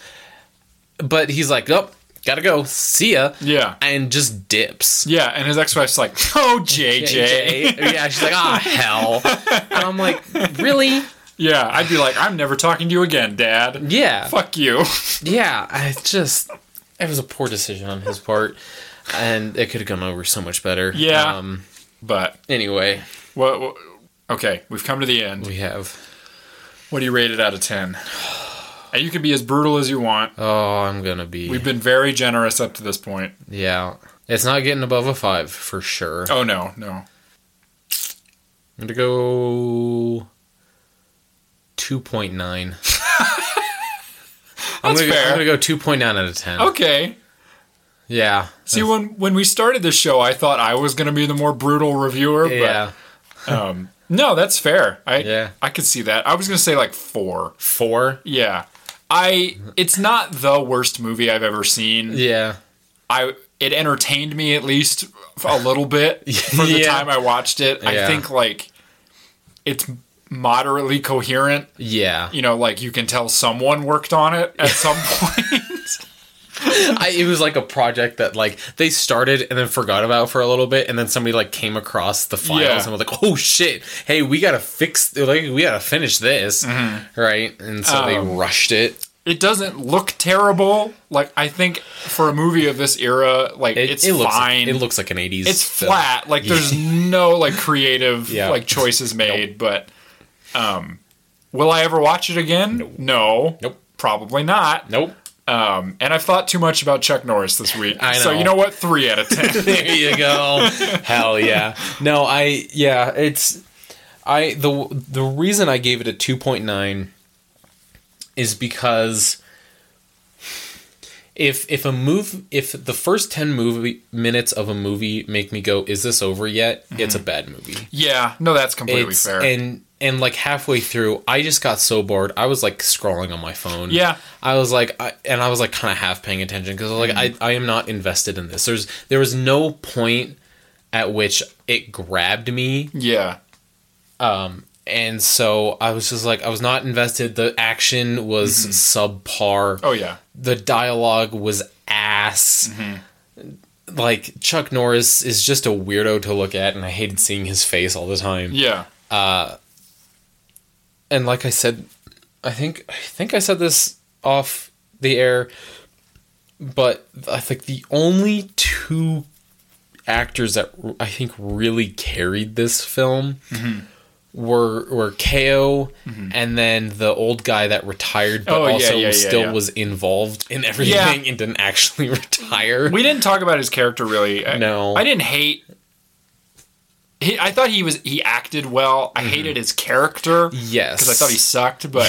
but he's like oh gotta go see ya Yeah. and just dips Yeah. And his ex-wife's like, "Oh, JJ." yeah she's like ah hell and i'm like really Yeah. I'd be like, "I'm never talking to you again, Dad." yeah Fuck you. yeah i just it was a poor decision on his part and it could have gone over so much better Yeah. um But anyway what okay, we've come to the end. we have What do you rate it out of ten? And you can be as brutal as you want. oh i'm gonna be We've been very generous up to this point. yeah it's not getting above a five for sure Oh no, no. I'm gonna go two point nine. I'm That's gonna, go, fair. I'm gonna go two point nine out of ten. Okay. Yeah. See, when when we started this show, I thought I was going to be the more brutal reviewer. But, yeah. Um, no, that's fair. I Yeah. I could see that. I was going to say like four. Four. Yeah. I. It's not the worst movie I've ever seen. Yeah. I. It entertained me at least a little bit for the Yeah. time I watched it. I think like it's moderately coherent. Yeah. You know, like you can tell someone worked on it at some point. I, it was like a project that like they started and then forgot about for a little bit, and then somebody like came across the files Yeah. and was like, "Oh shit! Hey, we gotta fix. Like, we gotta finish this, right?" And so they Um, rushed it. it doesn't look terrible. Like I think for a movie of this era, like It, it's it looks fine. It looks like an '80s. it's film. flat. Like there's no like creative Yeah. like choices made. But um, will I ever watch it again? No. Nope. Probably not. Nope. Um, and I've thought too much about Chuck Norris this week. So you know what? Three out of ten. there you go. Hell yeah. No, I yeah, it's I the the reason I gave it a 2.9 is because if if a move if the first 10 movie minutes of a movie make me go is this over yet it's a bad movie Yeah, no, that's completely it's fair. and and like halfway through i just got so bored i was like scrolling on my phone Yeah. i was like I, and i was like kind of half paying attention because like Mm. I, I am not invested in this there's there was no point at which it grabbed me yeah, um and so i was just like i was not invested the action was subpar Mm-hmm. oh yeah, the dialogue was ass. Like Chuck Norris is just a weirdo to look at, and I hated seeing his face all the time. yeah, And like I said, I think I think I said this off the air, but I think the only two actors that I think really carried this film mm-hmm. were were Kayo mm-hmm. and then the old guy that retired, but Oh, yeah, also yeah, still yeah. was involved in everything and didn't actually retire. we didn't talk about his character really. I- No. I didn't hate. He, I thought he was he acted well. I hated his character Mm-hmm. yes, because I thought he sucked, but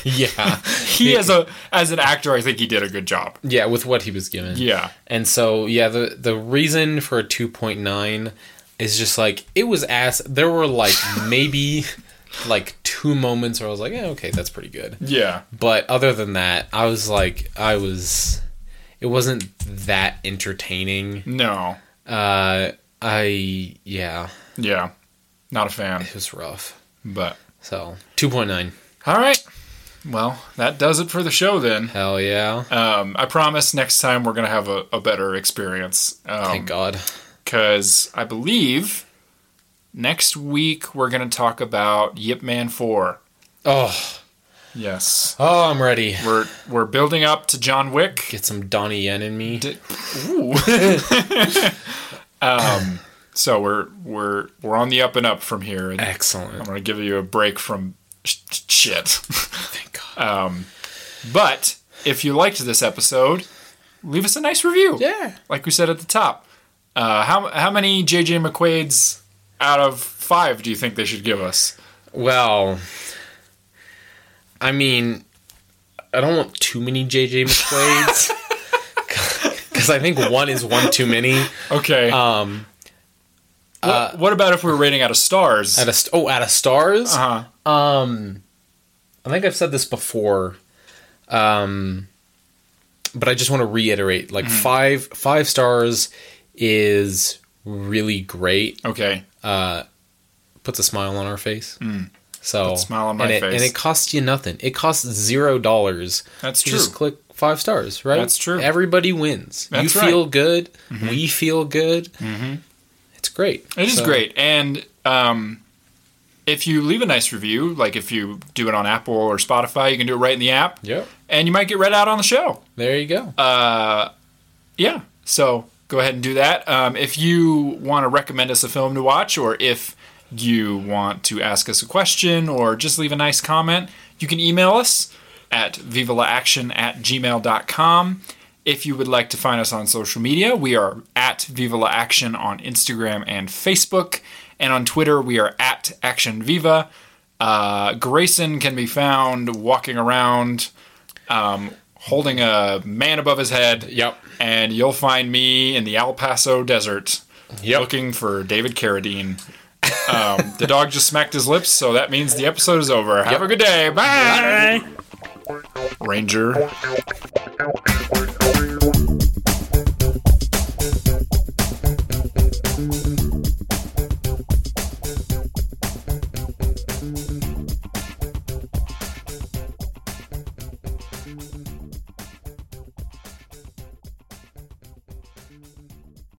yeah, he as a as an actor, I think he did a good job. yeah with what he was given. Yeah, And so, yeah, the the reason for a 2.9 is just like it was ass. There were like maybe like two moments where I was like, yeah, okay, that's pretty good. yeah, But other than that, I was like, I was, it wasn't that entertaining. no, Uh, I yeah, yeah, not a fan. it was rough. But So 2.9, all right, well, that does it for the show then. hell yeah, Um, I promise next time we're gonna have a, a better experience. thank God. because I believe next week we're going to talk about Yip Man 4. Oh, Yes. oh, I'm ready. We're we're building up to John Wick. Get some Donnie Yen in me. D- Ooh. um so we're we're we're on the up and up from here and I'm going to give you a break from sh- shit. Thank God. but if you liked this episode, leave us a nice review. yeah. Like we said at the top. Uh, how how many JJ McQuade's out of 5 do you think they should give us? Well, I mean, I don't want too many JJ McQuade's because I think one is one too many. Okay. Um, what, what about if we're rating out of stars? at a st- oh, out of stars. uh-huh. Um, I think I've said this before. Um, but I just want to reiterate: like five five stars is really great. Okay. Uh, Puts a smile on our face. So Puts a smile on my and it, face. and it costs you nothing. It costs zero dollars. That's to true. Just click five stars, right? That's true. Everybody wins. That's you right. Mm-hmm. feel good. We feel good. Mm-hmm. It's great. It is So- great. And um, if you leave a nice review, like if you do it on Apple or Spotify, you can do it right in the app. Yep. And you might get read out on the show. There you go. Uh, Yeah. So go ahead and do that. Um, if you want to recommend us a film to watch, or if you want to ask us a question, or just leave a nice comment, you can email us at vivalaaction at gmail.com. If you would like to find us on social media, we are at Viva La Action on Instagram and Facebook. And on Twitter, we are at Action Viva. Uh, Grayson can be found walking around um, holding a man above his head. Yep. And you'll find me in the El Paso desert Yep. looking for David Carradine. Um, the dog just smacked his lips, so that means the episode is over. Have a good day. Bye. Ranger.